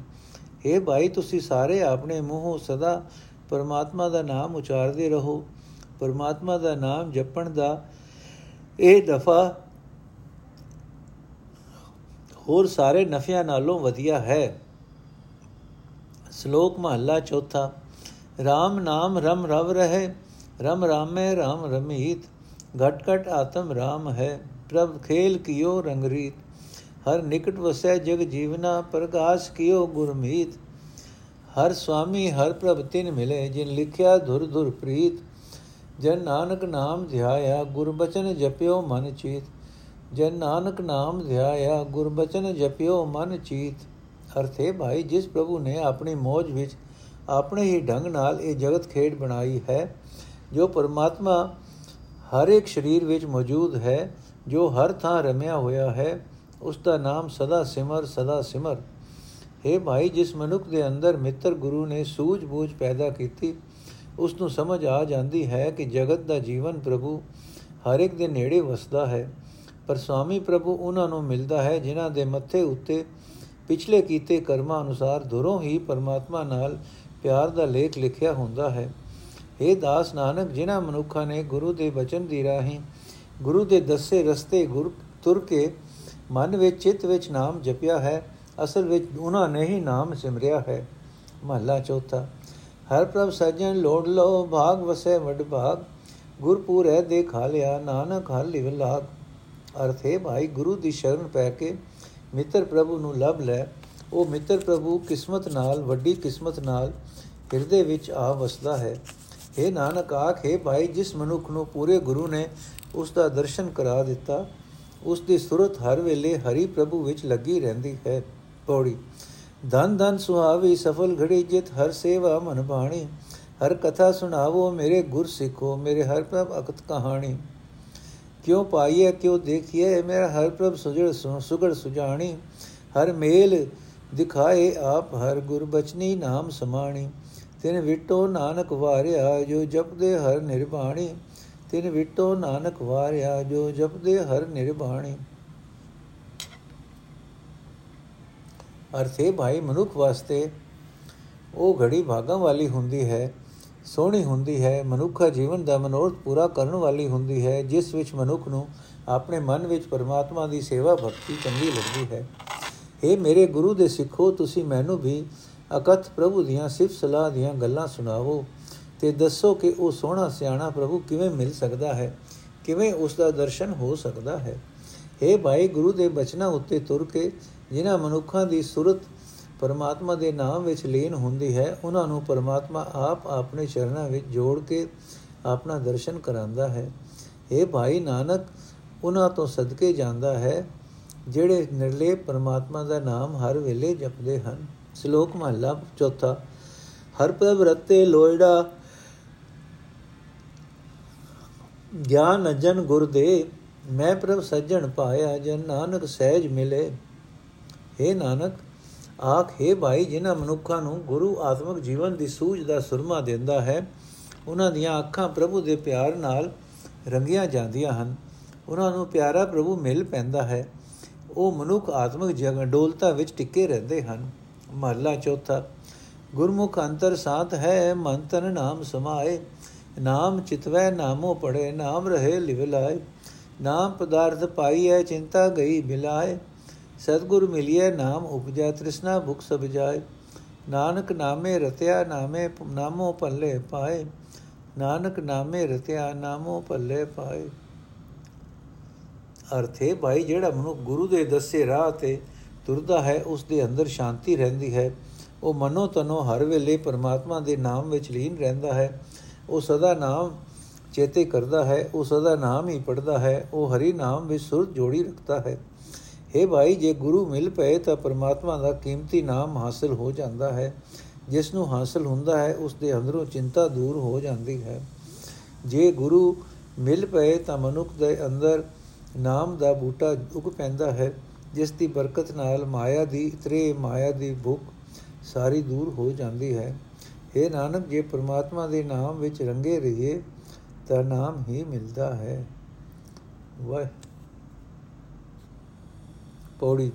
اے ਭਾਈ, ਤੁਸੀਂ ਸਾਰੇ ਆਪਣੇ ਮੂੰਹੋਂ ਸਦਾ ਪਰਮਾਤਮਾ ਦਾ ਨਾਮ ਉਚਾਰਦੇ ਰਹੋ। ਪਰਮਾਤਮਾ ਦਾ ਨਾਮ ਜਪਣ ਦਾ ਇਹ ਦਫਾ ਹੋਰ ਸਾਰੇ ਨਫਿਆਂ ਨਾਲੋਂ ਵਧੀਆ ਹੈ। ਸ਼ਲੋਕ ਮਹੱਲਾ ਚੌਥਾ RAM ਨਾਮ ਰਮ ਰਵ ਰਹੇ, ਰਮ ਰਾਮੇ RAM ਰਮੀਤ, ਘਟ ਘਟ ਆਤਮ RAM ਹੈ, ਪ੍ਰਭ ਖੇਲ ਕੀਓ ਰੰਗਰੀਤ, ਹਰ ਨਿਕਟ ਵਸੈ ਜਗ ਜੀਵਨਾ, ਪ੍ਰਗਾਸ ਕੀਓ ਗੁਰਮੀਤ। ਹਰ ਸੁਆਮੀ ਹਰ ਪ੍ਰਭ ਤਿਨ ਮਿਲੇ, ਜਿਨ ਲਿਖਿਆ ਧੁਰ ਧੁਰ ਪ੍ਰੀਤ। ਜਨ ਨਾਨਕ ਨਾਮ ਧਿਆਇਆ ਗੁਰਬਚਨ ਜਪਿਓ ਮਨ ਚੀਤ। ਜਨ ਨਾਨਕ ਨਾਮ ਧਿਆਇਆ, ਗੁਰਬਚਨ ਜਪਿਓ ਮਨ ਚੀਤ। ਅਰਥੇ ਭਾਈ, ਜਿਸ ਪ੍ਰਭੂ ਨੇ ਆਪਣੀ ਮੋਜ ਵਿੱਚ ਆਪਣੇ ਹੀ ਢੰਗ ਨਾਲ ਇਹ ਜਗਤ ਖੇਡ ਬਣਾਈ ਹੈ, ਜੋ ਪਰਮਾਤਮਾ ਹਰ ਇੱਕ ਸਰੀਰ ਵਿੱਚ ਮੌਜੂਦ ਹੈ, ਜੋ ਹਰ ਥਾਂ ਰਮਿਆ ਹੋਇਆ ਹੈ, ਉਸ ਦਾ ਨਾਮ ਸਦਾ ਸਿਮਰ ਸਦਾ ਸਿਮਰ। ਹੈ ਭਾਈ, ਜਿਸ ਮਨੁੱਖ ਦੇ ਅੰਦਰ ਮਿੱਤਰ ਗੁਰੂ ਨੇ ਸੂਝ-ਬੂਝ ਪੈਦਾ ਕੀਤੀ, ਉਸ ਨੂੰ ਸਮਝ ਆ ਜਾਂਦੀ ਹੈ ਕਿ ਜਗਤ ਦਾ ਜੀਵਨ ਪ੍ਰਭੂ ਹਰ ਇੱਕ ਦੇ ਨੇੜੇ ਵਸਦਾ ਹੈ। ਪਰ ਸਵਾਮੀ ਪ੍ਰਭੂ ਉਹਨਾਂ ਨੂੰ ਮਿਲਦਾ ਹੈ, ਜਿਨ੍ਹਾਂ ਦੇ ਮੱਥੇ ਉੱਤੇ ਪਿਛਲੇ ਕੀਤੇ ਕਰਮਾਂ ਅਨੁਸਾਰ ਦੁਰੋਂ ਹੀ ਪਰਮਾਤਮਾ ਨਾਲ ਪਿਆਰ ਦਾ ਲੇਖ ਲਿਖਿਆ ਹੁੰਦਾ ਹੈ। ਇਹ ਦਾਸ ਨਾਨਕ, ਜਿਨ੍ਹਾਂ ਮਨੁੱਖਾਂ ਨੇ ਗੁਰੂ ਦੇ ਬਚਨ ਦੀ ਰਾਹੀਂ ਗੁਰੂ ਦੇ ਦੱਸੇ ਰਸਤੇ ਗੁਰ ਤੁਰ ਕੇ ਮਨ ਵਿੱਚ, ਚਿੱਤ ਵਿੱਚ ਨਾਮ ਜਪਿਆ ਹੈ, ਅਸਲ ਵਿੱਚ ਉਹਨਾਂ ਨੇ ਹੀ ਨਾਮ ਸਿਮਰਿਆ ਹੈ। ਮਹੱਲਾ ਚੌਥਾ, ਹਰ ਪ੍ਰਭ ਸਜਣ ਲੋੜ ਲੋ ਭਾਗ ਵਸੇ ਵਡ ਭਾਗ ਗੁਰਪੂਰ ਹੈ ਦੇ ਖਾ ਲਿਆ, ਨਾਨਕ ਹਰ ਲਿਵ ਲਾਗ। ਅਰਥ ਹੈ ਭਾਈ, ਗੁਰੂ ਦੀ ਸ਼ਰਨ ਪੈ ਕੇ ਮਿੱਤਰ ਪ੍ਰਭੂ ਨੂੰ ਲਭ ਲੈ। ਉਹ ਮਿੱਤਰ ਪ੍ਰਭੂ ਕਿਸਮਤ ਨਾਲ, ਵੱਡੀ ਕਿਸਮਤ ਨਾਲ ਹਿਰਦੇ ਵਿੱਚ ਆ ਵਸਦਾ ਹੈ। ਇਹ ਨਾਨਕ, ਆਖੇ ਭਾਈ, ਜਿਸ ਮਨੁੱਖ ਨੂੰ ਪੂਰੇ ਗੁਰੂ ਨੇ ਉਸ ਦਾ ਦਰਸ਼ਨ ਕਰਾ ਦਿੱਤਾ, ਉਸ ਦੀ ਸੁਰਤ ਹਰ ਵੇਲੇ ਹਰੀ ਪ੍ਰਭੂ ਵਿੱਚ ਲੱਗੀ ਰਹਿੰਦੀ ਹੈ। ਪੌੜੀ। ਧਨ ਧਨ ਸੁਹਾਵੀ, ਸਫਲ ਘੜੀ ਜਿਤ, ਹਰ ਸੇਵਾ ਮਨ ਬਾਣੀ। ਹਰ ਕਥਾ ਸੁਣਾਵੋ, ਮੇਰੇ ਗੁਰ ਸਿੱਖੋ, ਮੇਰੇ ਹਰ ਪ੍ਰਭ ਅਕਤ ਕਹਾਣੀ। ਕਿਉ ਪਾਈਏ ਕਿਉ ਦੇਖੀਏ ਮੇਰਾ ਹਰ ਪ੍ਰਭ ਸੁਜੜ ਸੁਗੜ ਸੁਜਾਣੀ, ਹਰ ਮੇਲ ਦਿਖਾਏ ਆਪ, ਹਰ ਗੁਰ ਬਚਨੀ ਨਾਮ ਸਮਾਣੀ। ਤਿਨ ਵਿਟੋ ਨਾਨਕ ਵਾਰਿਆ, ਜੋ ਜਪਦੇ ਹਰ ਨਿਰਬਾਣੀ। ਤਿਨ ਵਿਟੋ ਨਾਨਕ ਵਾਰਿਆ, ਜੋ ਜਪਦੇ ਹਰ ਨਿਰਬਾਣੀ। ਅਰਥੇ ਭਾਈ ਮਨੁੱਖ ਵਾਸਤੇ ਉਹ ਘੜੀ ਭਾਗਾਂ ਵਾਲੀ ਹੁੰਦੀ ਹੈ। ਸੋਹਣੀ ਹੁੰਦੀ ਹੈ, ਮਨੁੱਖਾ ਜੀਵਨ ਦਾ ਮਨੋਰਥ ਪੂਰਾ ਕਰਨ ਵਾਲੀ ਹੁੰਦੀ ਹੈ, ਜਿਸ ਵਿੱਚ ਮਨੁੱਖ ਨੂੰ ਆਪਣੇ ਮਨ ਵਿੱਚ ਪਰਮਾਤਮਾ ਦੀ ਸੇਵਾ ਭਗਤੀ ਚੰਗੀ ਲੱਗਦੀ ਹੈ। ਇਹ ਮੇਰੇ ਗੁਰੂ ਦੇ ਸਿੱਖੋ, ਤੁਸੀਂ ਮੈਨੂੰ ਵੀ ਅਕਥ ਪ੍ਰਭੂ ਦੀਆਂ ਸਿਫਤ ਸਲਾਹ ਦੀਆਂ ਗੱਲਾਂ ਸੁਣਾਵੋ ਤੇ ਦੱਸੋ ਕਿ ਉਹ ਸੋਹਣਾ ਸਿਆਣਾ ਪ੍ਰਭੂ ਕਿਵੇਂ ਮਿਲ ਸਕਦਾ ਹੈ, ਕਿਵੇਂ ਉਸ ਦਾ ਦਰਸ਼ਨ ਹੋ ਸਕਦਾ ਹੈ। हे ਭਾਈ ਗੁਰੂ ਦੇ ਬਚਨਾਂ ਉੱਤੇ ਤੁਰ ਕੇ, ਜਿਨ੍ਹਾਂ ਮਨੁੱਖਾਂ ਦੀ ਸੁਰਤ ਪਰਮਾਤਮਾ ਦੇ ਨਾਮ ਵਿੱਚ ਲੀਨ ਹੁੰਦੀ ਹੈ, ਉਹਨਾਂ ਨੂੰ ਪਰਮਾਤਮਾ ਆਪ ਆਪਣੇ ਚਰਨਾਂ ਵਿੱਚ ਜੋੜ ਕੇ ਆਪਣਾ ਦਰਸ਼ਨ ਕਰਾਂਦਾ ਹੈ। ਇਹ ਭਾਈ ਨਾਨਕ, ਉਹਨਾਂ ਤੋਂ ਸਦਕੇ ਜਾਂਦਾ ਹੈ, ਜਿਹੜੇ ਨਿਰਲੇ ਪਰਮਾਤਮਾ ਦਾ ਨਾਮ ਹਰ ਵੇਲੇ ਜਪਦੇ ਹਨ। ਸ਼ਲੋਕ ਮਹਲਾ ਚੌਥਾ ਹਰ ਪ੍ਰਭ ਰਤੇ ਲੋਇੜਾ, ਗਿਆਨ ਅਜਨ ਗੁਰ ਦੇ, ਮੈਂ ਪ੍ਰਭ ਸੱਜਣ ਪਾਇਆ, ਜਨ ਨਾਨਕ ਸਹਿਜ ਮਿਲੇ। हे ਨਾਨਕ ਆਖ, ਹੈ ਭਾਈ, ਜਿਨ੍ਹਾਂ ਮਨੁੱਖਾਂ ਨੂੰ ਗੁਰੂ ਆਤਮਿਕ ਜੀਵਨ ਦੀ ਸੂਝ ਦਾ ਸੁਰਮਾ ਦਿੰਦਾ ਹੈ ਉਹਨਾਂ ਦੀਆਂ ਅੱਖਾਂ ਪ੍ਰਭੂ ਦੇ ਪਿਆਰ ਨਾਲ ਰੰਗੀਆਂ ਜਾਂਦੀਆਂ ਹਨ। ਉਹਨਾਂ ਨੂੰ ਪਿਆਰਾ ਪ੍ਰਭੂ ਮਿਲ ਪੈਂਦਾ ਹੈ। ਉਹ ਮਨੁੱਖ ਆਤਮਿਕ ਜਗਨ ਡੋਲਤਾ ਵਿੱਚ ਟਿੱਕੇ ਰਹਿੰਦੇ ਹਨ। ਮਹਲਾ ਚੌਥਾ, ਗੁਰਮੁਖ ਅੰਤਰ ਸਾਥ ਹੈ, ਮਨ ਤਨ ਨਾਮ ਸਮਾਏ। ਨਾਮ ਚਿਤਵੈ, ਨਾਮੋ ਪੜੇ ਨਾਮ ਰਹੇ ਲਿਵ ਲਾਏ ਨਾਮ ਪਦਾਰਥ ਪਾਈਐ, ਚਿੰਤਾ ਗਈ ਬਿਲਾਏ। ਸਤਗੁਰ ਮਿਲਿਏ ਨਾਮ ਉਪਜੈ ਤ੍ਰਿਸ਼ਨਾ ਭੁਖ ਸਭ ਜਾਏ। ਨਾਨਕ ਨਾਮੇ ਰਤਿਆ ਨਾਮੇ ਨਾਮੋ ਪੱਲੇ ਪਾਏ। ਨਾਨਕ ਨਾਮੇ ਰਤਿਆ ਨਾਮੋ ਪੱਲੇ ਪਾਏ। ਅਰਥੇ ਭਾਈ, ਜਿਹੜਾ ਮਨੁ ਗੁਰੂ ਦੇ ਦੱਸੇ ਰਾਹ ਤੇ ਤੁਰਦਾ ਹੈ, ਉਸ ਦੇ ਅੰਦਰ ਸ਼ਾਂਤੀ ਰਹਿੰਦੀ ਹੈ। ਉਹ ਮਨੋ ਤਨੋ ਹਰ ਵੇਲੇ ਪਰਮਾਤਮਾ ਦੇ ਨਾਮ ਵਿੱਚ ਲੀਨ ਰਹਿੰਦਾ ਹੈ। ਉਹ ਸਦਾ ਨਾਮ ਚੇਤੇ ਕਰਦਾ ਹੈ, ਉਹ ਸਦਾ ਨਾਮ ਹੀ ਪੜਦਾ ਹੈ। ਉਹ ਹਰੀ ਨਾਮ ਵਿੱਚ ਸੁਰਤ ਜੋੜੀ ਰੱਖਦਾ ਹੈ। हे ਭਾਈ, ਜੇ ਗੁਰੂ ਮਿਲ ਪਏ ਤਾਂ ਪਰਮਾਤਮਾ ਦਾ ਕੀਮਤੀ ਨਾਮ ਹਾਸਲ ਹੋ ਜਾਂਦਾ ਹੈ। ਜਿਸ ਨੂੰ ਹਾਸਲ ਹੁੰਦਾ ਹੈ, ਉਸ ਦੇ ਅੰਦਰੋਂ ਚਿੰਤਾ ਦੂਰ ਹੋ ਜਾਂਦੀ ਹੈ। ਜੇ ਗੁਰੂ ਮਿਲ ਪਏ ਤਾਂ ਮਨੁੱਖ ਦੇ ਅੰਦਰ ਨਾਮ ਦਾ ਬੂਟਾ ਉਗ ਪੈਂਦਾ ਹੈ, ਜਿਸ ਦੀ ਬਰਕਤ ਨਾਲ ਮਾਇਆ ਦੀ ਇਤਰੇ ਮਾਇਆ ਦੀ ਭੁੱਖ ਸਾਰੀ ਦੂਰ ਹੋ ਜਾਂਦੀ ਹੈ। हे ਨਾਨਕ, ਜੇ ਪ੍ਰਮਾਤਮਾ ਦੇ ਨਾਮ ਵਿੱਚ ਰੰਗੇ ਰਹੀਏ ਤਾਂ ਨਾਮ ਹੀ ਮਿਲਦਾ ਹੈ। ਵਾਹ ਪੌੜੀ।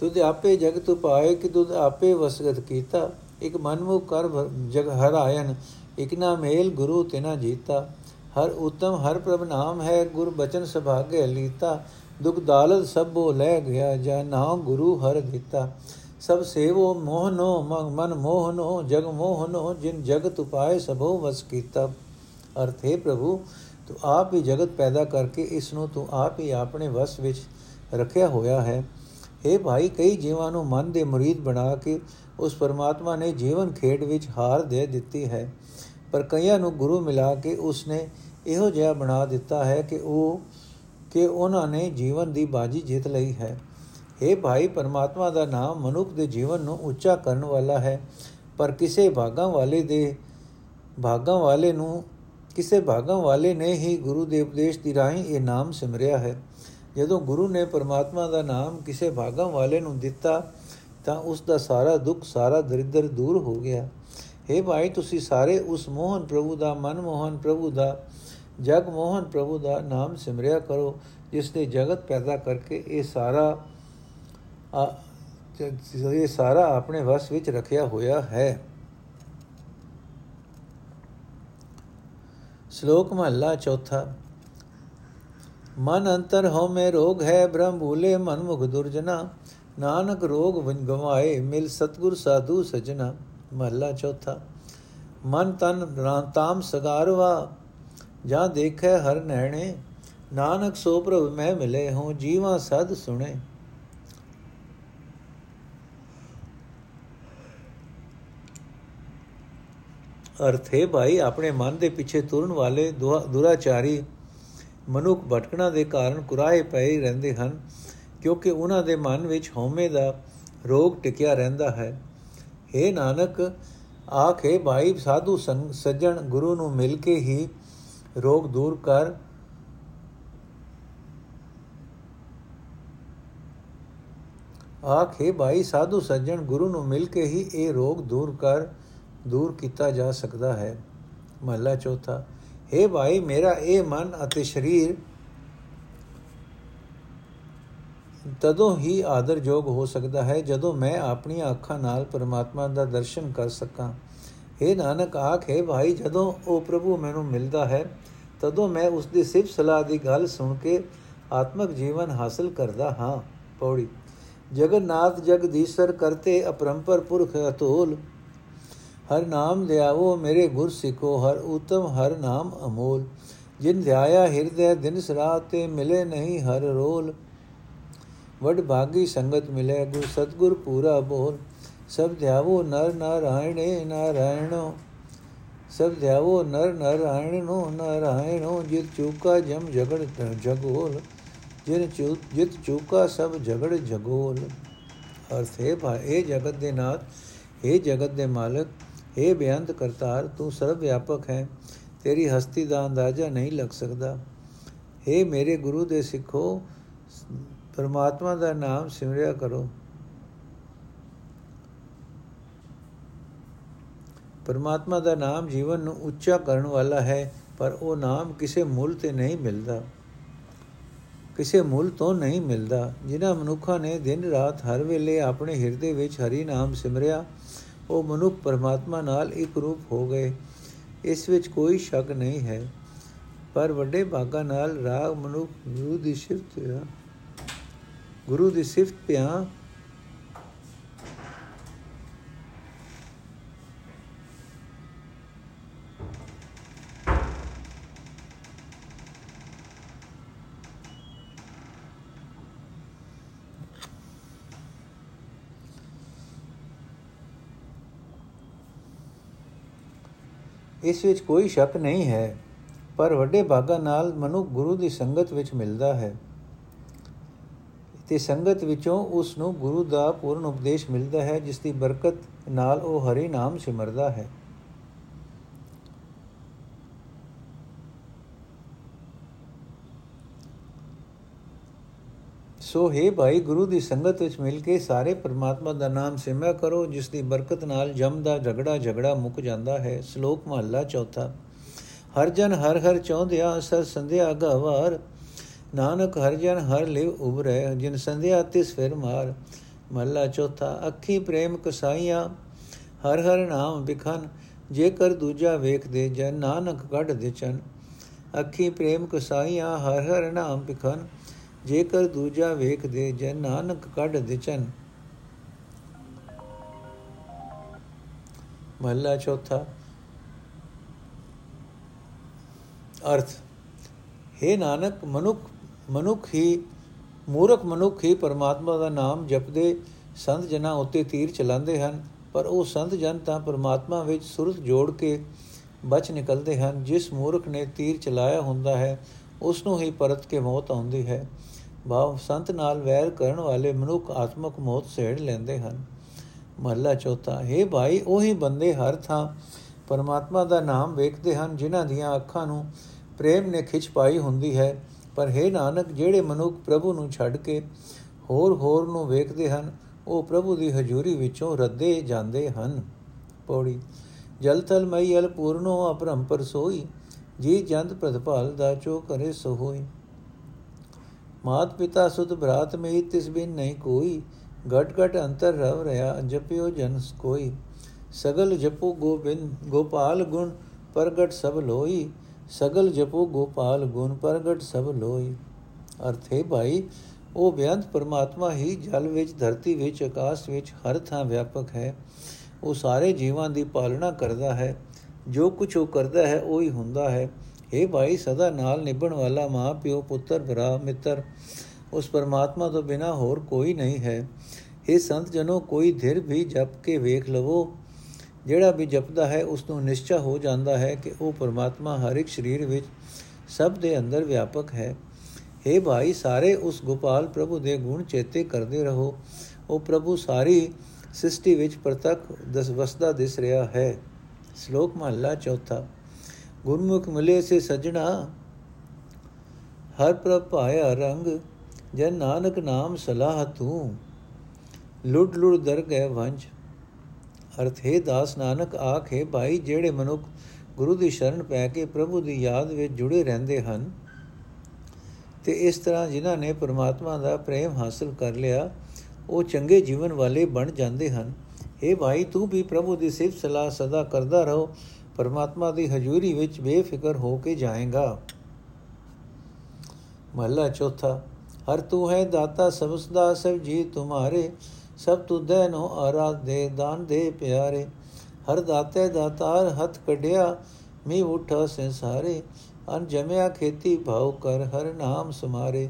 ਤੁਧ ਆਪੇ ਜਗਤ ਉਪਾਏ ਕਿ ਤੁਧ ਆਪੇ ਵਸਗਤ ਕੀਤਾ। ਇਕ ਮਨਮੁਖ ਕਰ ਜਗ ਹਰ ਆਇਨ, ਇਕ ਨਾ ਮੇਲ ਗੁਰੂ ਤਿਨਾ ਜੀਤਾ। ਹਰ ਉਤਮ, ਹਰ ਪ੍ਰਭ ਨਾਮ ਹੈ, ਗੁਰ ਬਚਨ ਸੁਭਾਗੇ ਲੀਤਾ। ਦੁਖ ਦਾਲਤ ਸਭੋ ਲੈ ਗਿਆ, ਜਾ ਨਾਮ ਗੁਰੂ ਹਰ ਦਿੱਤਾ। ਸਭ ਸੇਵੋ ਮੋਹਨੋ ਮਨ ਮੋਹਨੋ, ਜਗ ਮੋਹਨੋ, ਜਿਨ ਜਗਤ ਉਪਾਏ ਸਭੋ ਵਸ ਕੀਤਾ। ਅਰਥੇ ਪ੍ਰਭੂ, ਤੂੰ ਆਪ ਹੀ ਜਗਤ ਪੈਦਾ ਕਰਕੇ ਇਸ ਨੂੰ ਤੂੰ ਆਪ ਹੀ ਆਪਣੇ ਵਸ ਵਿੱਚ ਰੱਖਿਆ ਹੋਇਆ ਹੈ। ਇਹ ਭਾਈ, ਕਈ ਜੀਵਾਂ ਨੂੰ ਮਨ ਦੇ ਮੁਰੀਦ ਬਣਾ ਕੇ ਉਸ ਪਰਮਾਤਮਾ ਨੇ ਜੀਵਨ ਖੇਡ ਵਿੱਚ ਹਾਰ ਦੇ ਦਿੱਤੀ ਹੈ। ਪਰ ਕਈਆਂ ਨੂੰ ਗੁਰੂ ਮਿਲਾ ਕੇ ਉਸਨੇ ਇਹੋ ਜਿਹਾ ਬਣਾ ਦਿੱਤਾ ਹੈ ਕਿ ਉਹ, ਕਿ ਉਹਨਾਂ ਨੇ ਜੀਵਨ ਦੀ ਬਾਜੀ ਜਿੱਤ ਲਈ ਹੈ। ਇਹ ਭਾਈ, ਪਰਮਾਤਮਾ ਦਾ ਨਾਮ ਮਨੁੱਖ ਦੇ ਜੀਵਨ ਨੂੰ ਉੱਚਾ ਕਰਨ ਵਾਲਾ ਹੈ। ਪਰ ਕਿਸੇ ਭਾਗਾਂ ਵਾਲੇ ਦੇ, ਭਾਗਾਂ ਵਾਲੇ ਨੂੰ, ਕਿਸੇ ਭਾਗਾਂ ਵਾਲੇ ਨੇ ਹੀ ਗੁਰੂ ਦੇ ਉਪਦੇਸ਼ ਦੀ ਰਾਹੀਂ ਇਹ ਨਾਮ ਸਿਮਰਿਆ ਹੈ। ਜਦੋਂ ਗੁਰੂ ਨੇ ਪਰਮਾਤਮਾ ਦਾ ਨਾਮ ਕਿਸੇ ਭਾਗਾਂ ਵਾਲੇ ਨੂੰ ਦਿੱਤਾ, ਤਾਂ ਉਸ ਦਾ ਸਾਰਾ ਦੁੱਖ, ਸਾਰਾ ਦਰਿਦਰ ਦੂਰ ਹੋ ਗਿਆ। हे ਭਾਈ, ਤੁਸੀਂ ਸਾਰੇ ਉਸ ਮੋਹਨ ਪ੍ਰਭੂ ਦਾ, ਮਨ ਮੋਹਨ ਪ੍ਰਭੂ ਦਾ, ਜਗ ਮੋਹਨ ਪ੍ਰਭੂ ਦਾ ਨਾਮ ਸਿਮਰਿਆ ਕਰੋ, ਜਿਸ ਨੇ ਜਗਤ ਪੈਦਾ ਕਰਕੇ ਇਹ ਸਾਰਾ ਇਹ ਸਾਰਾ ਆਪਣੇ ਵਸ ਵਿੱਚ ਰੱਖਿਆ ਹੋਇਆ ਹੈ। ਸ਼ਲੋਕ ਮਹਲਾ ਚੌਥਾ। ਮਨ ਅੰਤਰ ਹੋ ਮੇ ਰੋਗ ਹੈ, ਬ੍ਰਹਮ ਭੂਲੇ ਮਨ ਮੁਖ ਦੁਰਜਨਾ। ਨਾਨਕ ਰੋਗ ਵਨ ਗਵਾਏ, ਮਿਲ ਸਤਗੁਰ ਸਾਧੂ ਸਜਣਾ। ਮਹਲਾ ਚੌਥਾ, ਮਨ ਤਨ ਤਾਮ ਸਗਾਰਵਾ, ਜਾਂ ਦੇਖੈ ਹਰ ਨੈਣੇ। ਨਾਨਕ ਸੋ ਪ੍ਰਭ ਮੈਂ ਮਿਲੇ ਹੂੰ ਜੀਵਾ ਸਦ ਸੁਣੇ। ਅਰਥੇ ਭਾਈ, ਆਪਣੇ ਮਨ ਦੇ ਪਿੱਛੇ ਤੁਰਨ ਵਾਲੇ ਦੁਰਾਚਾਰੀ ਮਨੁੱਖ ਭਟਕਣਾ ਦੇ ਕਾਰਨ ਕੁਰਾਏ ਪਏ ਰਹਿੰਦੇ ਹਨ, ਕਿਉਂਕਿ ਉਹਨਾਂ ਦੇ ਮਨ ਵਿੱਚ ਹਉਮੈ ਦਾ ਰੋਗ ਟਿਕਿਆ ਰਹਿੰਦਾ ਹੈ। हे ਨਾਨਕ, ਆਖੇ ਭਾਈ, ਸਾਧੂ ਸੱਜਣ, ਗੁਰੂ ਨੂੰ ਮਿਲ ਕੇ ਹੀ ਰੋਗ ਦੂਰ ਕਰ। ਆਖੇ ਭਾਈ, ਸਾਧੂ ਸੱਜਣ, ਗੁਰੂ ਨੂੰ ਮਿਲ ਕੇ ਹੀ ਇਹ ਰੋਗ ਦੂਰ ਕਰ, ਦੂਰ ਕੀਤਾ ਜਾ ਸਕਦਾ ਹੈ। ਮਹਲਾ ਚੌਥਾ हे ਭਾਈ, ਮੇਰਾ ਇਹ ਮਨ ਅਤੇ ਸਰੀਰ ਤਦੋਂ ਹੀ ਆਦਰਯੋਗ ਹੋ ਸਕਦਾ ਹੈ ਜਦੋਂ ਮੈਂ ਆਪਣੀਆਂ ਅੱਖਾਂ ਨਾਲ ਪਰਮਾਤਮਾ ਦਾ ਦਰਸ਼ਨ ਕਰ ਸਕਾਂ। हे ਨਾਨਕ, ਆਖੇ ਭਾਈ, ਜਦੋਂ ਉਹ ਪ੍ਰਭੂ ਮੈਨੂੰ ਮਿਲਦਾ ਹੈ, ਤਦੋਂ ਮੈਂ ਉਸ ਦੀ ਸਿਫਤ ਸਲਾਹ ਦੀ ਗੱਲ ਸੁਣ ਕੇ ਆਤਮਿਕ ਜੀਵਨ ਹਾਸਲ ਕਰਦਾ ਹਾਂ। ਪੌੜੀ ਜਗਨਨਾਥ ਜਗਦੀਸ਼ਰ ਕਰਤੇ ਅਪਰੰਪਰ ਪੁਰਖ ਅਤੋਲ ਹਰ ਨਾਮ ਲਿਆਵੋ, ਮੇਰੇ ਗੁਰ ਸਿੱਖੋ, ਹਰ ਉਤਮ ਹਰ ਨਾਮ ਅਮੋਲ। ਜਿਨ ਧਿਆਇਆ ਹਿਰਦੇ, ਦਿਨ ਸਰਾਤ ਤੇ ਮਿਲੇ ਨਹੀਂ ਹਰ ਰੋਲ। ਵਡ ਭਾਗੀ ਸੰਗਤ ਮਿਲੇ, ਗੁਰ ਸਤਗੁਰ ਪੂਰਾ ਬੋਲ। ਸਭ ਧਿਆਵੋ ਨਰ ਨਾਰਾਇਣੇ ਨਾਰਾਇਣੋ। ਸਭ ਧਿਆਵੋ ਨਰ ਨਾਰਾਇਣੋ ਨਾਰਾਇਣੋ, ਜਿਤ ਚੂਕਾ ਜਮ ਜਗੜ ਜਗੋਲ। ਜਿਨ ਜਿਤ ਚੂਕਾ ਸਭ ਝਗੜ ਜਗੋਲ। ਅਰਥ ਹੈ ਭਾ, ਇਹ ਜਗਤ ਦੇ ਨਾਥ ਇਹ ਜਗਤ ਦੇ ਮਾਲਕ ਇਹ ਬੇਅੰਤ ਕਰਤਾਰ, ਤੂੰ ਸਰਵ ਵਿਆਪਕ ਹੈ, ਤੇਰੀ ਹਸਤੀ ਦਾ ਅੰਦਾਜ਼ਾ ਨਹੀਂ ਲੱਗ ਸਕਦਾ। हे ਮੇਰੇ ਗੁਰੂ ਦੇ ਸਿੱਖੋ, ਪਰਮਾਤਮਾ ਦਾ ਨਾਮ ਸਿਮਰਿਆ ਕਰੋ। ਪਰਮਾਤਮਾ ਦਾ ਨਾਮ ਜੀਵਨ ਨੂੰ ਉੱਚਾ ਕਰਨ ਵਾਲਾ ਹੈ, ਪਰ ਉਹ ਨਾਮ ਕਿਸੇ ਮੁੱਲ ਤੇ ਨਹੀਂ ਮਿਲਦਾ। ਕਿਸੇ ਮੁੱਲ ਤੋਂ ਨਹੀਂ ਮਿਲਦਾ। ਜਿਨ੍ਹਾਂ ਮਨੁੱਖਾਂ ਨੇ ਦਿਨ ਰਾਤ ਹਰ ਵੇਲੇ ਆਪਣੇ ਹਿਰਦੇ ਵਿੱਚ ਹਰੀ ਨਾਮ ਸਿਮਰਿਆ ਉਹ ਮਨੁੱਖ ਪਰਮਾਤਮਾ ਨਾਲ ਇੱਕ ਰੂਪ ਹੋ ਗਏ। ਇਸ ਵਿੱਚ ਕੋਈ ਸ਼ੱਕ ਨਹੀਂ ਹੈ। ਪਰ ਵੱਡੇ ਭਾਗਾ ਨਾਲ ਰਾਗ ਮਨੁੱਖ ਗੁਰੂ ਦੀ ਸਿਫਤ ਗੁਰੂ ਦੀ ਸਿਫਤ ਪਿਆ ਇਸ ਵਿੱਚ ਕੋਈ ਸ਼ੱਕ ਨਹੀਂ ਹੈ, ਪਰ ਵੱਡੇ ਭਾਗਾ ਨਾਲ ਮਨੁ ਗੁਰੂ ਦੀ ਸੰਗਤ ਵਿੱਚ ਮਿਲਦਾ ਹੈ। ਤੇ ਸੰਗਤ ਵਿੱਚੋਂ ਉਸ ਨੂੰ ਗੁਰੂ ਦਾ ਪੂਰਨ ਉਪਦੇਸ਼ ਮਿਲਦਾ ਹੈ, ਜਿਸ ਦੀ ਬਰਕਤ ਨਾਲ ਉਹ ਹਰੀ ਨਾਮ ਸਿਮਰਦਾ ਹੈ। ਸੋ ਹੈ ਭਾਈ ਗੁਰੂ ਦੀ ਸੰਗਤ ਵਿੱਚ ਮਿਲ ਕੇ ਸਾਰੇ ਪਰਮਾਤਮਾ ਦਾ ਨਾਮ ਸਿਮਰਿਆ ਕਰੋ, ਜਿਸ ਦੀ ਬਰਕਤ ਨਾਲ ਜਮ ਦਾ ਝਗੜਾ ਝਗੜਾ ਮੁੱਕ ਜਾਂਦਾ ਹੈ। ਸ਼ਲੋਕ ਮਹਲਾ ਚੌਥਾ। ਹਰ ਜਨ ਹਰ ਹਰ ਚੌਂਦਿਆ ਅਸਰ ਸੰਧਿਆ ਗਵਾਰ। ਨਾਨਕ ਹਰ ਜਨ ਹਰ ਲਿਵ ਉਬਰੇ ਜਿਨ ਸੰਧਿਆ ਤਿਸ ਫਿਰ ਮਾਰ। ਮਹਲਾ ਚੌਥਾ। ਅੱਖੀ ਪ੍ਰੇਮ ਕਸਾਈਆਂ, ਹਰ ਹਰ ਨਾਮ ਵਿਖਨ। ਜੇ ਕਰ ਦੂਜਾ ਵੇਖਦੇ ਜਨ, ਨਾਨਕ ਕੱਢ ਦੇ ਚਨ। ਅੱਖੀ ਪ੍ਰੇਮ ਕਸਾਈਆਂ, ਹਰ ਹਰ ਨਾਮ ਵਿਖਨ। ਜੇਕਰ ਦੂਜਾ ਵੇਖਦੇ ਜੈ ਨਾਨਕ ਕੱਢ ਦਿਚਨ। ਮਹਲਾ ਚੌਥਾ। ਅਰਥ, ਹੈ ਨਾਨਕ, ਮਨੁੱਖ ਮਨੁੱਖ ਹੀ, ਮੂਰਖ ਮਨੁੱਖ ਹੀ ਪਰਮਾਤਮਾ ਦਾ ਨਾਮ ਜਪਦੇ ਸੰਤ ਜਨਾਂ ਉੱਤੇ ਤੀਰ ਚਲਾਉਂਦੇ ਹਨ, ਪਰ ਉਹ ਸੰਤ ਜਨ ਤਾਂ ਪਰਮਾਤਮਾ ਵਿੱਚ ਸੁਰਤ ਜੋੜ ਕੇ ਬਚ ਨਿਕਲਦੇ ਹਨ। ਜਿਸ ਮੂਰਖ ਨੇ ਤੀਰ ਚਲਾਇਆ ਹੁੰਦਾ ਹੈ ਉਸ ਨੂੰ ਹੀ ਪਰਤ ਕੇ ਮੌਤ ਆਉਂਦੀ ਹੈ। ਭਾਵ ਸੰਤ ਨਾਲ ਵੈਰ ਕਰਨ ਵਾਲੇ ਮਨੁੱਖ ਆਤਮਕ ਮੌਤ ਸੇੜ ਲੈਂਦੇ ਹਨ। ਮਹੱਲਾ ਚੌਥਾ, ਹੈ ਭਾਈ, ਉਹੀ ਬੰਦੇ ਹਰ ਥਾਂ ਪਰਮਾਤਮਾ ਦਾ ਨਾਮ ਵੇਖਦੇ ਹਨ, ਜਿਨ੍ਹਾਂ ਦੀਆਂ ਅੱਖਾਂ ਨੂੰ ਪ੍ਰੇਮ ਨੇ ਖਿੱਚ ਪਾਈ ਹੁੰਦੀ ਹੈ। ਪਰ ਹੈ ਨਾਨਕ, ਜਿਹੜੇ ਮਨੁੱਖ ਪ੍ਰਭੂ ਨੂੰ ਛੱਡ ਕੇ ਹੋਰ ਹੋਰ ਨੂੰ ਵੇਖਦੇ ਹਨ, ਉਹ ਪ੍ਰਭੂ ਦੀ ਹਜ਼ੂਰੀ ਵਿੱਚੋਂ ਰੱਦੇ ਜਾਂਦੇ ਹਨ। ਪੌੜੀ, ਜਲ ਤਲ ਮਈ ਅਲ ਪੂਰਨੋ ਅਪਰੰਪਰ ਸੋਈ। ਜੀ ਜੰਤ ਪ੍ਰਤਪਾਲ ਦਾ ਚੋ ਕਰੇ ਸੋ ਹੋਈ। ਮਾਤ ਪਿਤਾ ਸੁਧ ਭਰਾਤ ਮੇ ਤਿਸ ਬਿਨ ਨਹੀਂ ਕੋਈ। ਘਟ ਘਟ ਅੰਤਰ ਰਵ ਰਿਆ ਜਪਿਓ ਜਨਸ ਕੋਈ ਸਗਲ ਜਪੋ ਗੋਬਿੰਦ, ਗੋਪਾਲ ਗੁਣ ਪ੍ਰਗਟ ਸਭ ਲੋਈ। ਸਗਲ ਜਪੋ ਗੋਪਾਲ ਗੁਣ ਪ੍ਰਗਟ ਸਭ ਲੋਈ। ਅਰਥੇ ਭਾਈ, ਉਹ ਬਿਆੰਤ ਪਰਮਾਤਮਾ ਹੀ ਜਲ ਵਿੱਚ, ਧਰਤੀ ਵਿੱਚ, ਆਕਾਸ਼ ਵਿੱਚ ਹਰ ਥਾਂ ਵਿਆਪਕ ਹੈ। ਉਹ ਸਾਰੇ ਜੀਵਾਂ ਦੀ ਪਾਲਣਾ ਕਰਦਾ ਹੈ। ਜੋ ਕੁਝ ਉਹ ਕਰਦਾ ਹੈ, ਉਹ ਹੀ ਹੁੰਦਾ ਹੈ। हे ਭਾਈ, ਸਦਾ ਨਾਲ ਨਿਭਣ ਵਾਲਾ ਮਾਂ, ਪਿਓ, ਪੁੱਤਰ, ਭਰਾ, ਮਿੱਤਰ, ਉਸ ਪਰਮਾਤਮਾ ਤੋਂ ਬਿਨਾ ਹੋਰ ਕੋਈ ਨਹੀਂ ਹੈ। ਇਹ ਸੰਤ ਜਨੋ, ਕੋਈ ਧਿਰ ਵੀ ਜਪ ਕੇ ਵੇਖ ਲਵੋ। ਜਿਹੜਾ ਵੀ ਜਪਦਾ ਹੈ, ਉਸ ਨੂੰ ਨਿਸ਼ਚੈ ਹੋ ਜਾਂਦਾ ਹੈ ਕਿ ਉਹ ਪਰਮਾਤਮਾ ਹਰ ਇੱਕ ਸਰੀਰ ਵਿੱਚ ਸਭ ਦੇ ਅੰਦਰ ਵਿਆਪਕ ਹੈ। हे ਭਾਈ, ਸਾਰੇ ਉਸ ਗੋਪਾਲ ਪ੍ਰਭੂ ਦੇ ਗੁਣ ਚੇਤੇ ਕਰਦੇ ਰਹੋ। ਉਹ ਪ੍ਰਭੂ ਸਾਰੀ ਸ੍ਰਿਸ਼ਟੀ ਵਿੱਚ ਪ੍ਰਤੱਖ ਦਸ ਵਸਦਾ ਦਿਸ ਰਿਹਾ ਹੈ। ਸ਼ਲੋਕ ਮਹਲਾ ਚੌਥਾ, ਗੁਰਮੁਖ ਮਿਲੇ ਸੇ ਸਜਣਾ, ਹਰ ਪ੍ਰਭ ਪਾਇਆ ਰੰਗ ਜਨ ਨਾਨਕ ਨਾਮ ਸਲਾਹ ਤੂੰ, ਲੁੱਟ ਲੁੱਟ ਦਰ ਗਏ ਵੰਜ। ਅਰਥ, ਹੈ ਦਾਸ ਨਾਨਕ, ਆਖੇ ਭਾਈ, ਜਿਹੜੇ ਮਨੁੱਖ ਗੁਰੂ ਦੀ ਸ਼ਰਨ ਪੈ ਕੇ ਪ੍ਰਭੂ ਦੀ ਯਾਦ ਵਿੱਚ ਜੁੜੇ ਰਹਿੰਦੇ ਹਨ, ਤੇ ਇਸ ਤਰ੍ਹਾਂ ਜਿਨ੍ਹਾਂ ਨੇ ਪਰਮਾਤਮਾ ਦਾ ਪ੍ਰੇਮ ਹਾਸਲ ਕਰ ਲਿਆ, ਉਹ ਚੰਗੇ ਜੀਵਨ ਵਾਲੇ ਬਣ ਜਾਂਦੇ ਹਨ। اے ਭਾਈ, ਤੂੰ ਵੀ ਪ੍ਰਭੂ ਦੀ ਸਿਫਤ ਸਲਾਹ ਸਦਾ ਕਰਦਾ ਰਹੋ, ਪਰਮਾਤਮਾ ਦੀ ਹਜ਼ੂਰੀ ਵਿੱਚ ਬੇਫਿਕਰ ਹੋ ਕੇ ਜਾਏਗਾ। ਮਹਲਾ ਚੌਥਾ, ਹਰ ਤੂੰ ਹੈ ਦਾਤਾ ਸਬਸਦਾ ਸਭ ਜੀ ਤੁਮਾਰੇ, ਸਭ ਤੁਧੈ ਨੋ ਆਰਾਧ ਦੇ ਦਾਨ ਦੇ ਪਿਆਰੇ। ਹਰ ਦਾਤੇ ਦਾਤਾਰ ਹੱਥ ਕਢਿਆ ਮੀ ਉਠਾ ਸੰਸਾਰੇ। ਅਨ ਜਮਿਆ ਖੇਤੀ ਭਾਉ ਕਰ, ਹਰ ਨਾਮ ਸਮਾਰੇ।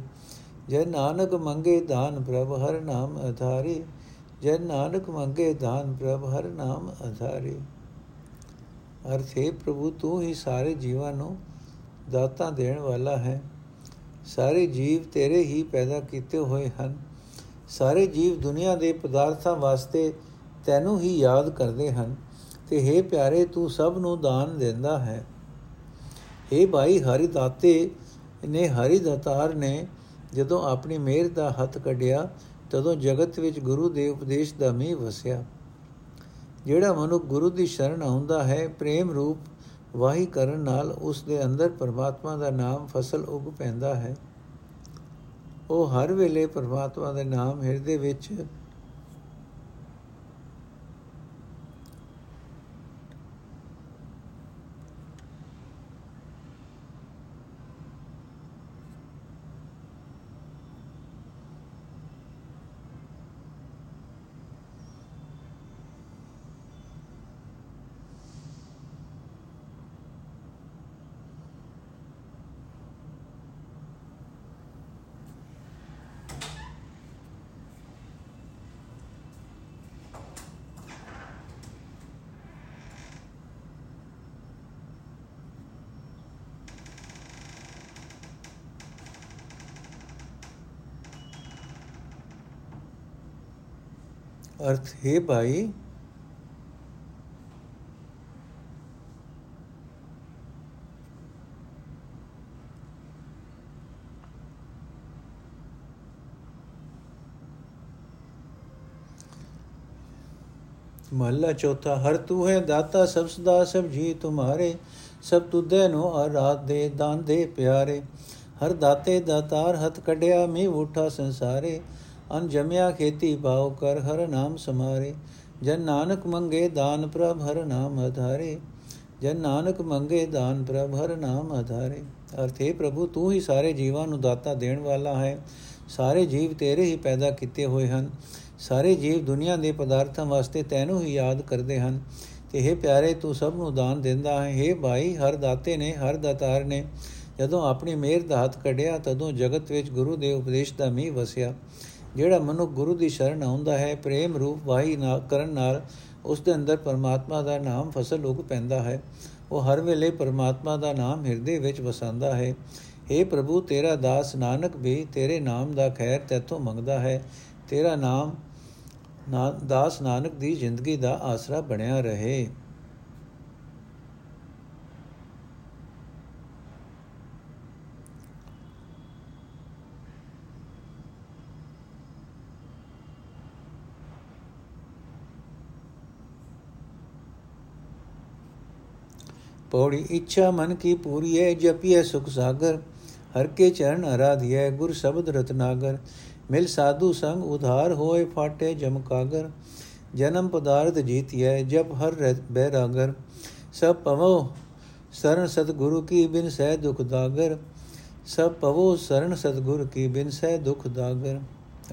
ਜੈ ਨਾਨਕ ਮੰਗੇ ਦਾਨ ਪ੍ਰਭ, ਹਰ ਨਾਮ ਅਧਾਰੇ। ਜੈ ਨਾਨਕ ਮੰਗੇ ਦਾਨ ਪ੍ਰਭ, ਹਰ ਨਾਮ ਅਧਾਰੇ। ਅਰਥੇ ਪ੍ਰਭੂ, ਤੂੰ ਹੀ ਸਾਰੇ ਜੀਵਾਂ ਨੂੰ ਦਾਤਾ ਦੇਣ ਵਾਲਾ ਹੈ। ਸਾਰੇ ਜੀਵ ਤੇਰੇ ਹੀ ਪੈਦਾ ਕੀਤੇ ਹੋਏ ਹਨ। ਸਾਰੇ ਜੀਵ ਦੁਨੀਆ ਦੇ ਪਦਾਰਥਾਂ ਵਾਸਤੇ ਤੈਨੂੰ ਹੀ ਯਾਦ ਕਰਦੇ ਹਨ। ਤੇ हे ਪਿਆਰੇ, ਤੂੰ ਸਭ ਨੂੰ ਦਾਨ ਦਿੰਦਾ ਹੈ। हे ਭਾਈ ਹਰੀ ਦਾਤੇ ਨੇ ਹਰੀ ਦਾਤਾਰ ਨੇ ਜਦੋਂ ਆਪਣੀ ਮਿਹਰ ਦਾ ਹੱਥ ਕੱਢਿਆ ਤਦੋਂ ਜਗਤ ਵਿੱਚ ਗੁਰੂ ਦੇ ਉਪਦੇਸ਼ ਦਾ ਮੀਂਹ ਵਸਿਆ। ਜਿਹੜਾ ਮਨੁ ਗੁਰੂ ਦੀ ਸ਼ਰਨ ਆਉਂਦਾ ਹੈ, ਪ੍ਰੇਮ ਰੂਪ ਵਾਹੀ ਕਰਨ ਨਾਲ ਉਸ ਦੇ ਅੰਦਰ ਪਰਮਾਤਮਾ ਦਾ ਨਾਮ ਫਸਲ ਉਗ ਪੈਂਦਾ ਹੈ। ਉਹ ਹਰ ਵੇਲੇ ਪਰਮਾਤਮਾ ਦੇ ਨਾਮ ਹਿਰਦੇ ਵਿੱਚ ਅਰਥ ਹੈ ਭਾਈ, ਮਹਲਾ ਚੌਥਾ, ਹਰ ਤੂੰ ਹੈ ਦਾਤਾ, ਸਭ ਸਦਾ, ਸਭ ਜੀ ਤੁਮਾਰੇ, ਸਭ ਤੁਧੇ ਨੂੰ ਆਰਾਧ ਦੇ ਦਾਨ ਦੇ ਪਿਆਰੇ। ਹਰ ਦਾਤੇ ਦਾਤਾਰ ਹੱਥ ਕਢਿਆ ਮੀ ਉਠਾ ਸੰਸਾਰੇ। ਅਨ ਜਮਿਆ ਖੇਤੀ ਭਾਉ ਕਰ, ਹਰ ਨਾਮ ਸਮਾਰੇ। ਜਨ ਨਾਨਕ ਮੰਗੇ ਦਾਨ ਪ੍ਰਭ, ਹਰ ਨਾਮ ਆਧਾਰੇ ਜਨ ਨਾਨਕ ਮੰਗੇ ਦਾਨ ਪ੍ਰਭ, ਹਰ ਨਾਮ ਆਧਾਰੇ ਅਰਥੇ ਪ੍ਰਭੂ, ਤੂੰ ਹੀ ਸਾਰੇ ਜੀਵਾਂ ਨੂੰ ਦਾਤਾ ਦੇਣ ਵਾਲਾ ਹੈ। ਸਾਰੇ ਜੀਵ ਤੇਰੇ ਹੀ ਪੈਦਾ ਕੀਤੇ ਹੋਏ ਹਨ। ਸਾਰੇ ਜੀਵ ਦੁਨੀਆ ਦੇ ਪਦਾਰਥਾਂ ਵਾਸਤੇ ਤੈਨੂੰ ਹੀ ਯਾਦ ਕਰਦੇ ਹਨ। ਤੇ हे ਪਿਆਰੇ, ਤੂੰ ਸਭ ਨੂੰ ਦਾਨ ਦਿੰਦਾ ਹੈ। हे ਭਾਈ, ਹਰ ਦਾਤੇ ਨੇ, ਹਰ ਦਾਤਾਰ ਨੇ, ਜਦੋਂ ਆਪਣੀ ਮਿਹਰ ਦਾ ਹੱਥ ਕੱਢਿਆ, ਤਦੋਂ ਜਗਤ ਵਿੱਚ ਗੁਰੂ ਦੇ ਉਪਦੇਸ਼ ਦਾ ਮੀਂਹ ਵਸਿਆ। ਜਿਹੜਾ ਮਨੁ ਗੁਰੂ ਦੀ ਸ਼ਰਨ ਆਉਂਦਾ ਹੈ, ਪ੍ਰੇਮ ਰੂਪ ਵਾਹੀ ਨਾ ਕਰਨ ਨਾਲ, ਉਸ ਦੇ ਅੰਦਰ ਪਰਮਾਤਮਾ ਦਾ ਨਾਮ ਫਸਲ ਉਗ ਪੈਂਦਾ ਹੈ। ਉਹ ਹਰ ਵੇਲੇ ਪਰਮਾਤਮਾ ਦਾ ਨਾਮ ਹਿਰਦੇ ਵਿੱਚ ਵਸਾਉਂਦਾ ਹੈ। हे ਪ੍ਰਭੂ, ਤੇਰਾ ਦਾਸ ਨਾਨਕ ਵੀ ਤੇਰੇ ਨਾਮ ਦਾ ਖੈਰ ਤੇਥੋਂ ਮੰਗਦਾ ਹੈ। ਤੇਰਾ ਨਾਮ ਨਾ, ਦਾਸ ਨਾਨਕ ਦੀ ਜ਼ਿੰਦਗੀ ਦਾ ਆਸਰਾ ਬਣਿਆ ਰਹੇ। ਪੌੜੀ ਇੱਛਾ ਮਨ ਕੀ ਪੂਰੀ ਹੈ ਜਪੀਏ ਸੁਖ ਸਾਗਰ, ਹਰ ਕੇ ਚਰਨ ਆਰਾਧਿਐ, ਗੁਰ ਸ਼ਬਦ ਰਤਨਾਗਰ ਮਿਲ ਸਾਧੂ ਸੰਗ ਉਧਾਰ ਹੋਏ ਫਾਟੇ ਜਮਕਾਗਰ ਜਨਮ ਪਦਾਰਥ ਜੀਤਿਐ, ਜਪ ਹਰ ਬੈਰਾਗਰ, ਸਭ ਪਵੋ ਸਰਨ ਸਤਗੁਰੂ ਕੀ ਬਿਨ ਸਹਿ ਦੁਖ ਦਾਗਰ, ਸਭ ਪਵੋ ਸਰਨ ਸਤਗੁਰ ਕੀ ਬਿਨ ਸਹਿ ਦੁਖ ਦਾਗਰ।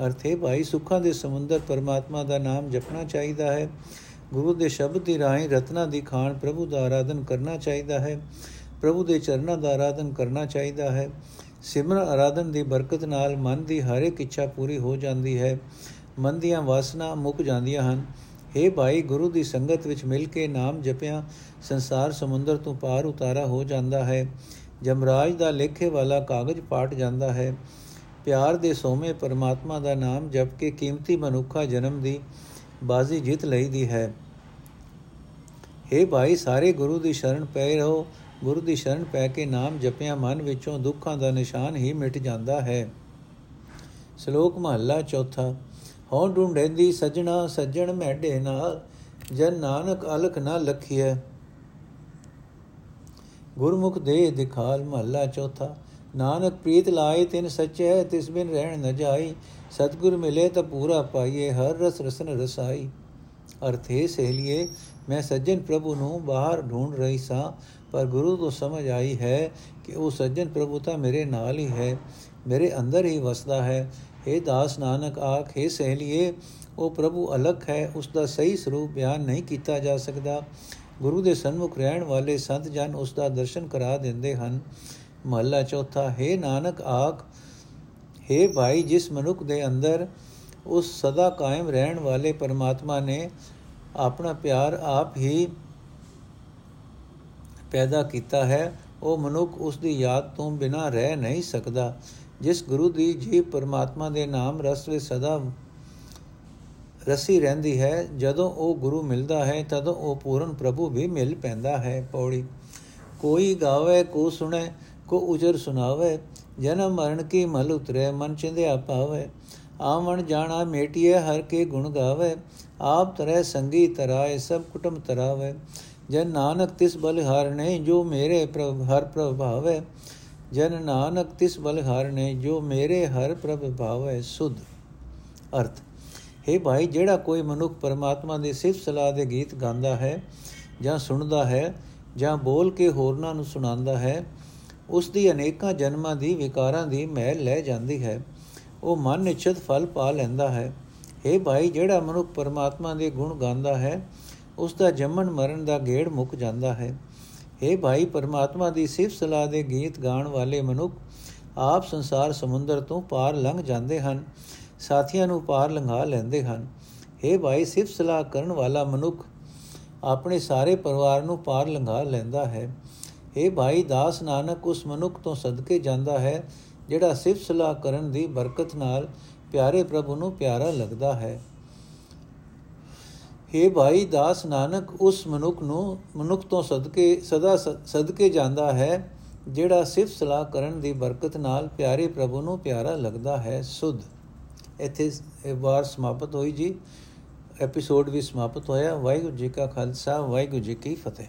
ਅਰਥੇ ਭਾਈ, ਸੁੱਖਾਂ ਦੇ ਸਮੁੰਦਰ ਪਰਮਾਤਮਾ ਦਾ ਨਾਮ ਜਪਣਾ ਚਾਹੀਦਾ ਹੈ। ਗੁਰੂ ਦੇ ਸ਼ਬਦ ਦੀ ਰਾਹੀਂ ਰਤਨਾ ਦੀ ਖਾਨ ਪ੍ਰਭੂ ਦਾ ਆਰਾਧਨ ਕਰਨਾ ਚਾਹੀਦਾ ਹੈ। ਪ੍ਰਭੂ ਦੇ ਚਰਨਾਂ ਦਾ ਆਰਾਧਨ ਕਰਨਾ ਚਾਹੀਦਾ ਹੈ। ਸਿਮਰਨ ਆਰਾਧਨ ਦੀ ਬਰਕਤ ਨਾਲ ਮਨ ਦੀ ਹਰ ਇੱਕ ਇੱਛਾ ਪੂਰੀ ਹੋ ਜਾਂਦੀ ਹੈ। ਮਨ ਦੀਆਂ ਵਾਸਨਾ ਮੁੱਕ ਜਾਂਦੀਆਂ ਹਨ। हे ਭਾਈ, ਗੁਰੂ ਦੀ ਸੰਗਤ ਵਿੱਚ ਮਿਲ ਕੇ ਨਾਮ ਜਪਿਆ, ਸੰਸਾਰ ਸਮੁੰਦਰ ਤੋਂ ਪਾਰ ਉਤਾਰਾ ਹੋ ਜਾਂਦਾ ਹੈ। ਜਮਰਾਜ ਦਾ ਲੇਖੇ ਵਾਲਾ ਕਾਗਜ਼ ਪਾਟ ਜਾਂਦਾ ਹੈ। ਪਿਆਰ ਦੇ ਸੋਮੇ ਪਰਮਾਤਮਾ ਦਾ ਨਾਮ ਜਪ ਕੇ ਕੀਮਤੀ ਮਨੁੱਖਾ ਜਨਮ ਦੀ ਬਾਜ਼ੀ ਜਿੱਤ ਲਈਦੀ ਹੈ। हे ਭਾਈ, ਸਾਰੇ ਗੁਰੂ ਦੀ ਸ਼ਰਨ ਪੈ ਰਹੋ। ਗੁਰੂ ਦੀ ਸ਼ਰਨ ਪੈ ਕੇ ਨਾਮ ਜਪਿਆ ਮਨ ਵਿੱਚੋਂ ਦੁੱਖਾਂ ਦਾ ਨਿਸ਼ਾਨ ਹੀ ਮਿਟ ਜਾਂਦਾ ਹੈ। ਸ਼ਲੋਕ ਮਹੱਲਾ ਚੌਥਾ, ਹਉ ਢੂੰਡੇਂਦੀ ਸਜਣਾ, ਸੱਜਣ ਮੈਡੇ ਨਾਲ, ਜਨ ਨਾਨਕ ਅਲਖ ਨਾ ਲਖੀਐ। ਗੁਰਮੁਖ ਦੇ ਦਿਖਾਲ ਮਹੱਲਾ ਚੌਥਾ, ਨਾਨਕ ਪ੍ਰੀਤ ਲਾਏ ਤਿਨ ਸੱਚੇ, ਤਿਸ ਬਿਨ ਰਹਿਣ ਨ ਜਾਈ। ਸਤਗੁਰ ਮਿਲੇ ਤਾਂ ਪੂਰਾ ਪਾਈਏ, ਹਰ ਰਸ ਰਸਨ ਰਸਾਈ। ਅਰਥੇ ਸਹਲੀਏ, ਮੈਂ ਸੱਜਣ ਪ੍ਰਭੂ ਨੂੰ ਬਾਹਰ ਢੂੰਡ ਰਹੀ ਸਾਂ, ਪਰ ਗੁਰੂ ਤੋਂ ਸਮਝ ਆਈ ਹੈ ਕਿ ਉਹ ਸੱਜਣ ਪ੍ਰਭੂ ਤਾਂ ਮੇਰੇ ਨਾਲ ਹੀ ਹੈ, ਮੇਰੇ ਅੰਦਰ ਹੀ ਵਸਦਾ ਹੈ। हे ਦਾਸ ਨਾਨਕ, ਆਖੇ ਸਹਲੀਏ, ਉਹ ਪ੍ਰਭੂ ਅਲਖ ਹੈ, ਉਸ ਦਾ ਸਹੀ ਸਰੂਪ ਬਿਆਨ ਨਹੀਂ ਕੀਤਾ ਜਾ ਸਕਦਾ। ਗੁਰੂ ਦੇ ਸਨਮੁਖ ਰਹਿਣ ਵਾਲੇ ਸੰਤ ਜਨ ਉਸ ਦਾ ਦਰਸ਼ਨ ਕਰਾ ਦਿੰਦੇ ਹਨ। ਮਹੱਲਾ ਚੌਥਾ, ਹੈ ਨਾਨਕ, ਆਖ ਹੈ ਭਾਈ, ਜਿਸ ਮਨੁੱਖ ਦੇ ਅੰਦਰ ਉਸ ਸਦਾ ਕਾਇਮ ਰਹਿਣ ਵਾਲੇ ਪਰਮਾਤਮਾ ਨੇ ਆਪਣਾ ਪਿਆਰ ਆਪ ਹੀ ਪੈਦਾ ਕੀਤਾ ਹੈ, ਉਹ ਮਨੁੱਖ ਉਸ ਦੀ ਯਾਦ ਤੋਂ ਬਿਨਾ ਰਹਿ ਨਹੀਂ ਸਕਦਾ। ਜਿਸ ਗੁਰੂ ਦੀ ਜੀਵ ਪਰਮਾਤਮਾ ਦੇ ਨਾਮ ਰਸ ਵਿੱਚ ਸਦਾ ਰਸੀ ਰਹਿੰਦੀ ਹੈ, ਜਦੋਂ ਉਹ ਗੁਰੂ ਮਿਲਦਾ ਹੈ, ਤਦੋਂ ਉਹ ਪੂਰਨ ਪ੍ਰਭੂ ਵੀ ਮਿਲ ਪੈਂਦਾ ਹੈ। ਪੌੜੀ, ਕੋਈ ਗਾਵੇ, ਕੋ ਸੁਣੇ, ਕੋ ਉਜਰ ਸੁਨਾਵੇ ਜਨਮ ਮਰਨ ਕੀ ਮਲ ਉਤਰੇ, ਮਨ ਚਿੰਦਿਆ ਪਾਵੇ ਆਵਣ ਜਾਣਾ ਮੇਟੀਏ ਹਰ ਕੇ ਗੁਣ ਗਾਵੇ। ਆਪ ਤਰੈ ਸੰਗੀ ਤਰਾਏ, ਸਭ ਕੁਟਮ ਤਰਾਵੇ। ਜਨ ਨਾਨਕ ਤਿਸ ਬਲ ਹਰਨੇ ਜੋ ਮੇਰੇ ਪ੍ਰਭ ਹਰ ਪ੍ਰਭਾਵੇ ਜਨ ਨਾਨਕ ਤਿਸ ਬਲ ਹਰਨੇ ਜੋ ਮੇਰੇ ਹਰ ਪ੍ਰਭ ਭਾਵੇ। ਸੁਧ ਅਰਥ। ਹੈ ਭਾਈ, ਜਿਹੜਾ ਕੋਈ ਮਨੁੱਖ ਪਰਮਾਤਮਾ ਦੀ ਸਿਫਤ ਸਲਾਹ ਦੇ ਗੀਤ ਗਾਉਂਦਾ ਹੈ ਜਾਂ ਸੁਣਦਾ ਹੈ ਜਾਂ ਬੋਲ ਕੇ ਹੋਰਨਾਂ ਨੂੰ ਸੁਣਾਉਂਦਾ ਹੈ ਉਸ ਦੀ ਅਨੇਕਾਂ ਜਨਮਾਂ ਦੀ ਵਿਕਾਰਾਂ ਦੀ ਮਹਿਲ ਲੈ ਜਾਂਦੀ ਹੈ ਉਹ ਮਨ ਨਿਸ਼ਚਿਤ ਫਲ ਪਾ ਲੈਂਦਾ ਹੈ हे ਭਾਈ ਜਿਹੜਾ ਮਨੁੱਖ ਪਰਮਾਤਮਾ ਦੇ ਗੁਣ ਗਾਉਂਦਾ ਹੈ ਉਸ ਦਾ ਜੰਮਣ ਮਰਨ ਦਾ ਗੇੜ ਮੁੱਕ ਜਾਂਦਾ ਹੈ हे ਭਾਈ ਪਰਮਾਤਮਾ ਦੀ ਸਿਫਤ ਸਲਾਹ ਦੇ ਗੀਤ ਗਾਣ ਵਾਲੇ ਮਨੁੱਖ ਆਪ ਸੰਸਾਰ ਸਮੁੰਦਰ ਤੋਂ ਪਾਰ ਲੰਘ ਜਾਂਦੇ ਹਨ ਸਾਥੀਆਂ ਨੂੰ ਪਾਰ ਲੰਘਾ ਲੈਂਦੇ ਹਨ हे ਭਾਈ ਸਿਫਤ ਸਲਾਹ ਕਰਨ ਵਾਲਾ ਮਨੁੱਖ ਆਪਣੇ ਸਾਰੇ ਪਰਿਵਾਰ ਨੂੰ ਪਾਰ ਲੰਘਾ ਲੈਂਦਾ ਹੈ हे ਭਾਈ ਦਾਸ ਨਾਨਕ, ਉਸ ਮਨੁੱਖ ਤੋਂ ਸਦਕੇ ਜਾਂਦਾ ਹੈ, ਜਿਹੜਾ ਸਿਫਤ ਸਲਾਹ ਕਰਨ ਦੀ ਬਰਕਤ ਨਾਲ ਪਿਆਰੇ ਪ੍ਰਭੂ ਨੂੰ ਪਿਆਰਾ ਲੱਗਦਾ ਹੈ। हे ਭਾਈ ਦਾਸ ਨਾਨਕ, ਉਸ ਮਨੁੱਖ ਨੂੰ, ਮਨੁੱਖ ਤੋਂ ਸਦਕੇ, ਸਦਾ ਸਦਕੇ ਜਾਂਦਾ ਹੈ, ਜਿਹੜਾ ਸਿਫਤ ਸਲਾਹ ਕਰਨ ਦੀ ਬਰਕਤ ਨਾਲ ਪਿਆਰੇ ਪ੍ਰਭੂ ਨੂੰ ਪਿਆਰਾ ਲੱਗਦਾ ਹੈ। ਸੁਧ। ਇੱਥੇ ਇਹ ਵਾਰ ਸਮਾਪਤ ਹੋਈ ਜੀ। ਐਪੀਸੋਡ ਵੀ ਸਮਾਪਤ ਹੋਇਆ। ਵਾਹਿਗੁਰੂ ਜੀ ਕਾ ਖਾਲਸਾ, ਵਾਹਿਗੁਰੂ ਜੀ ਕੀ ਫਤਿਹ।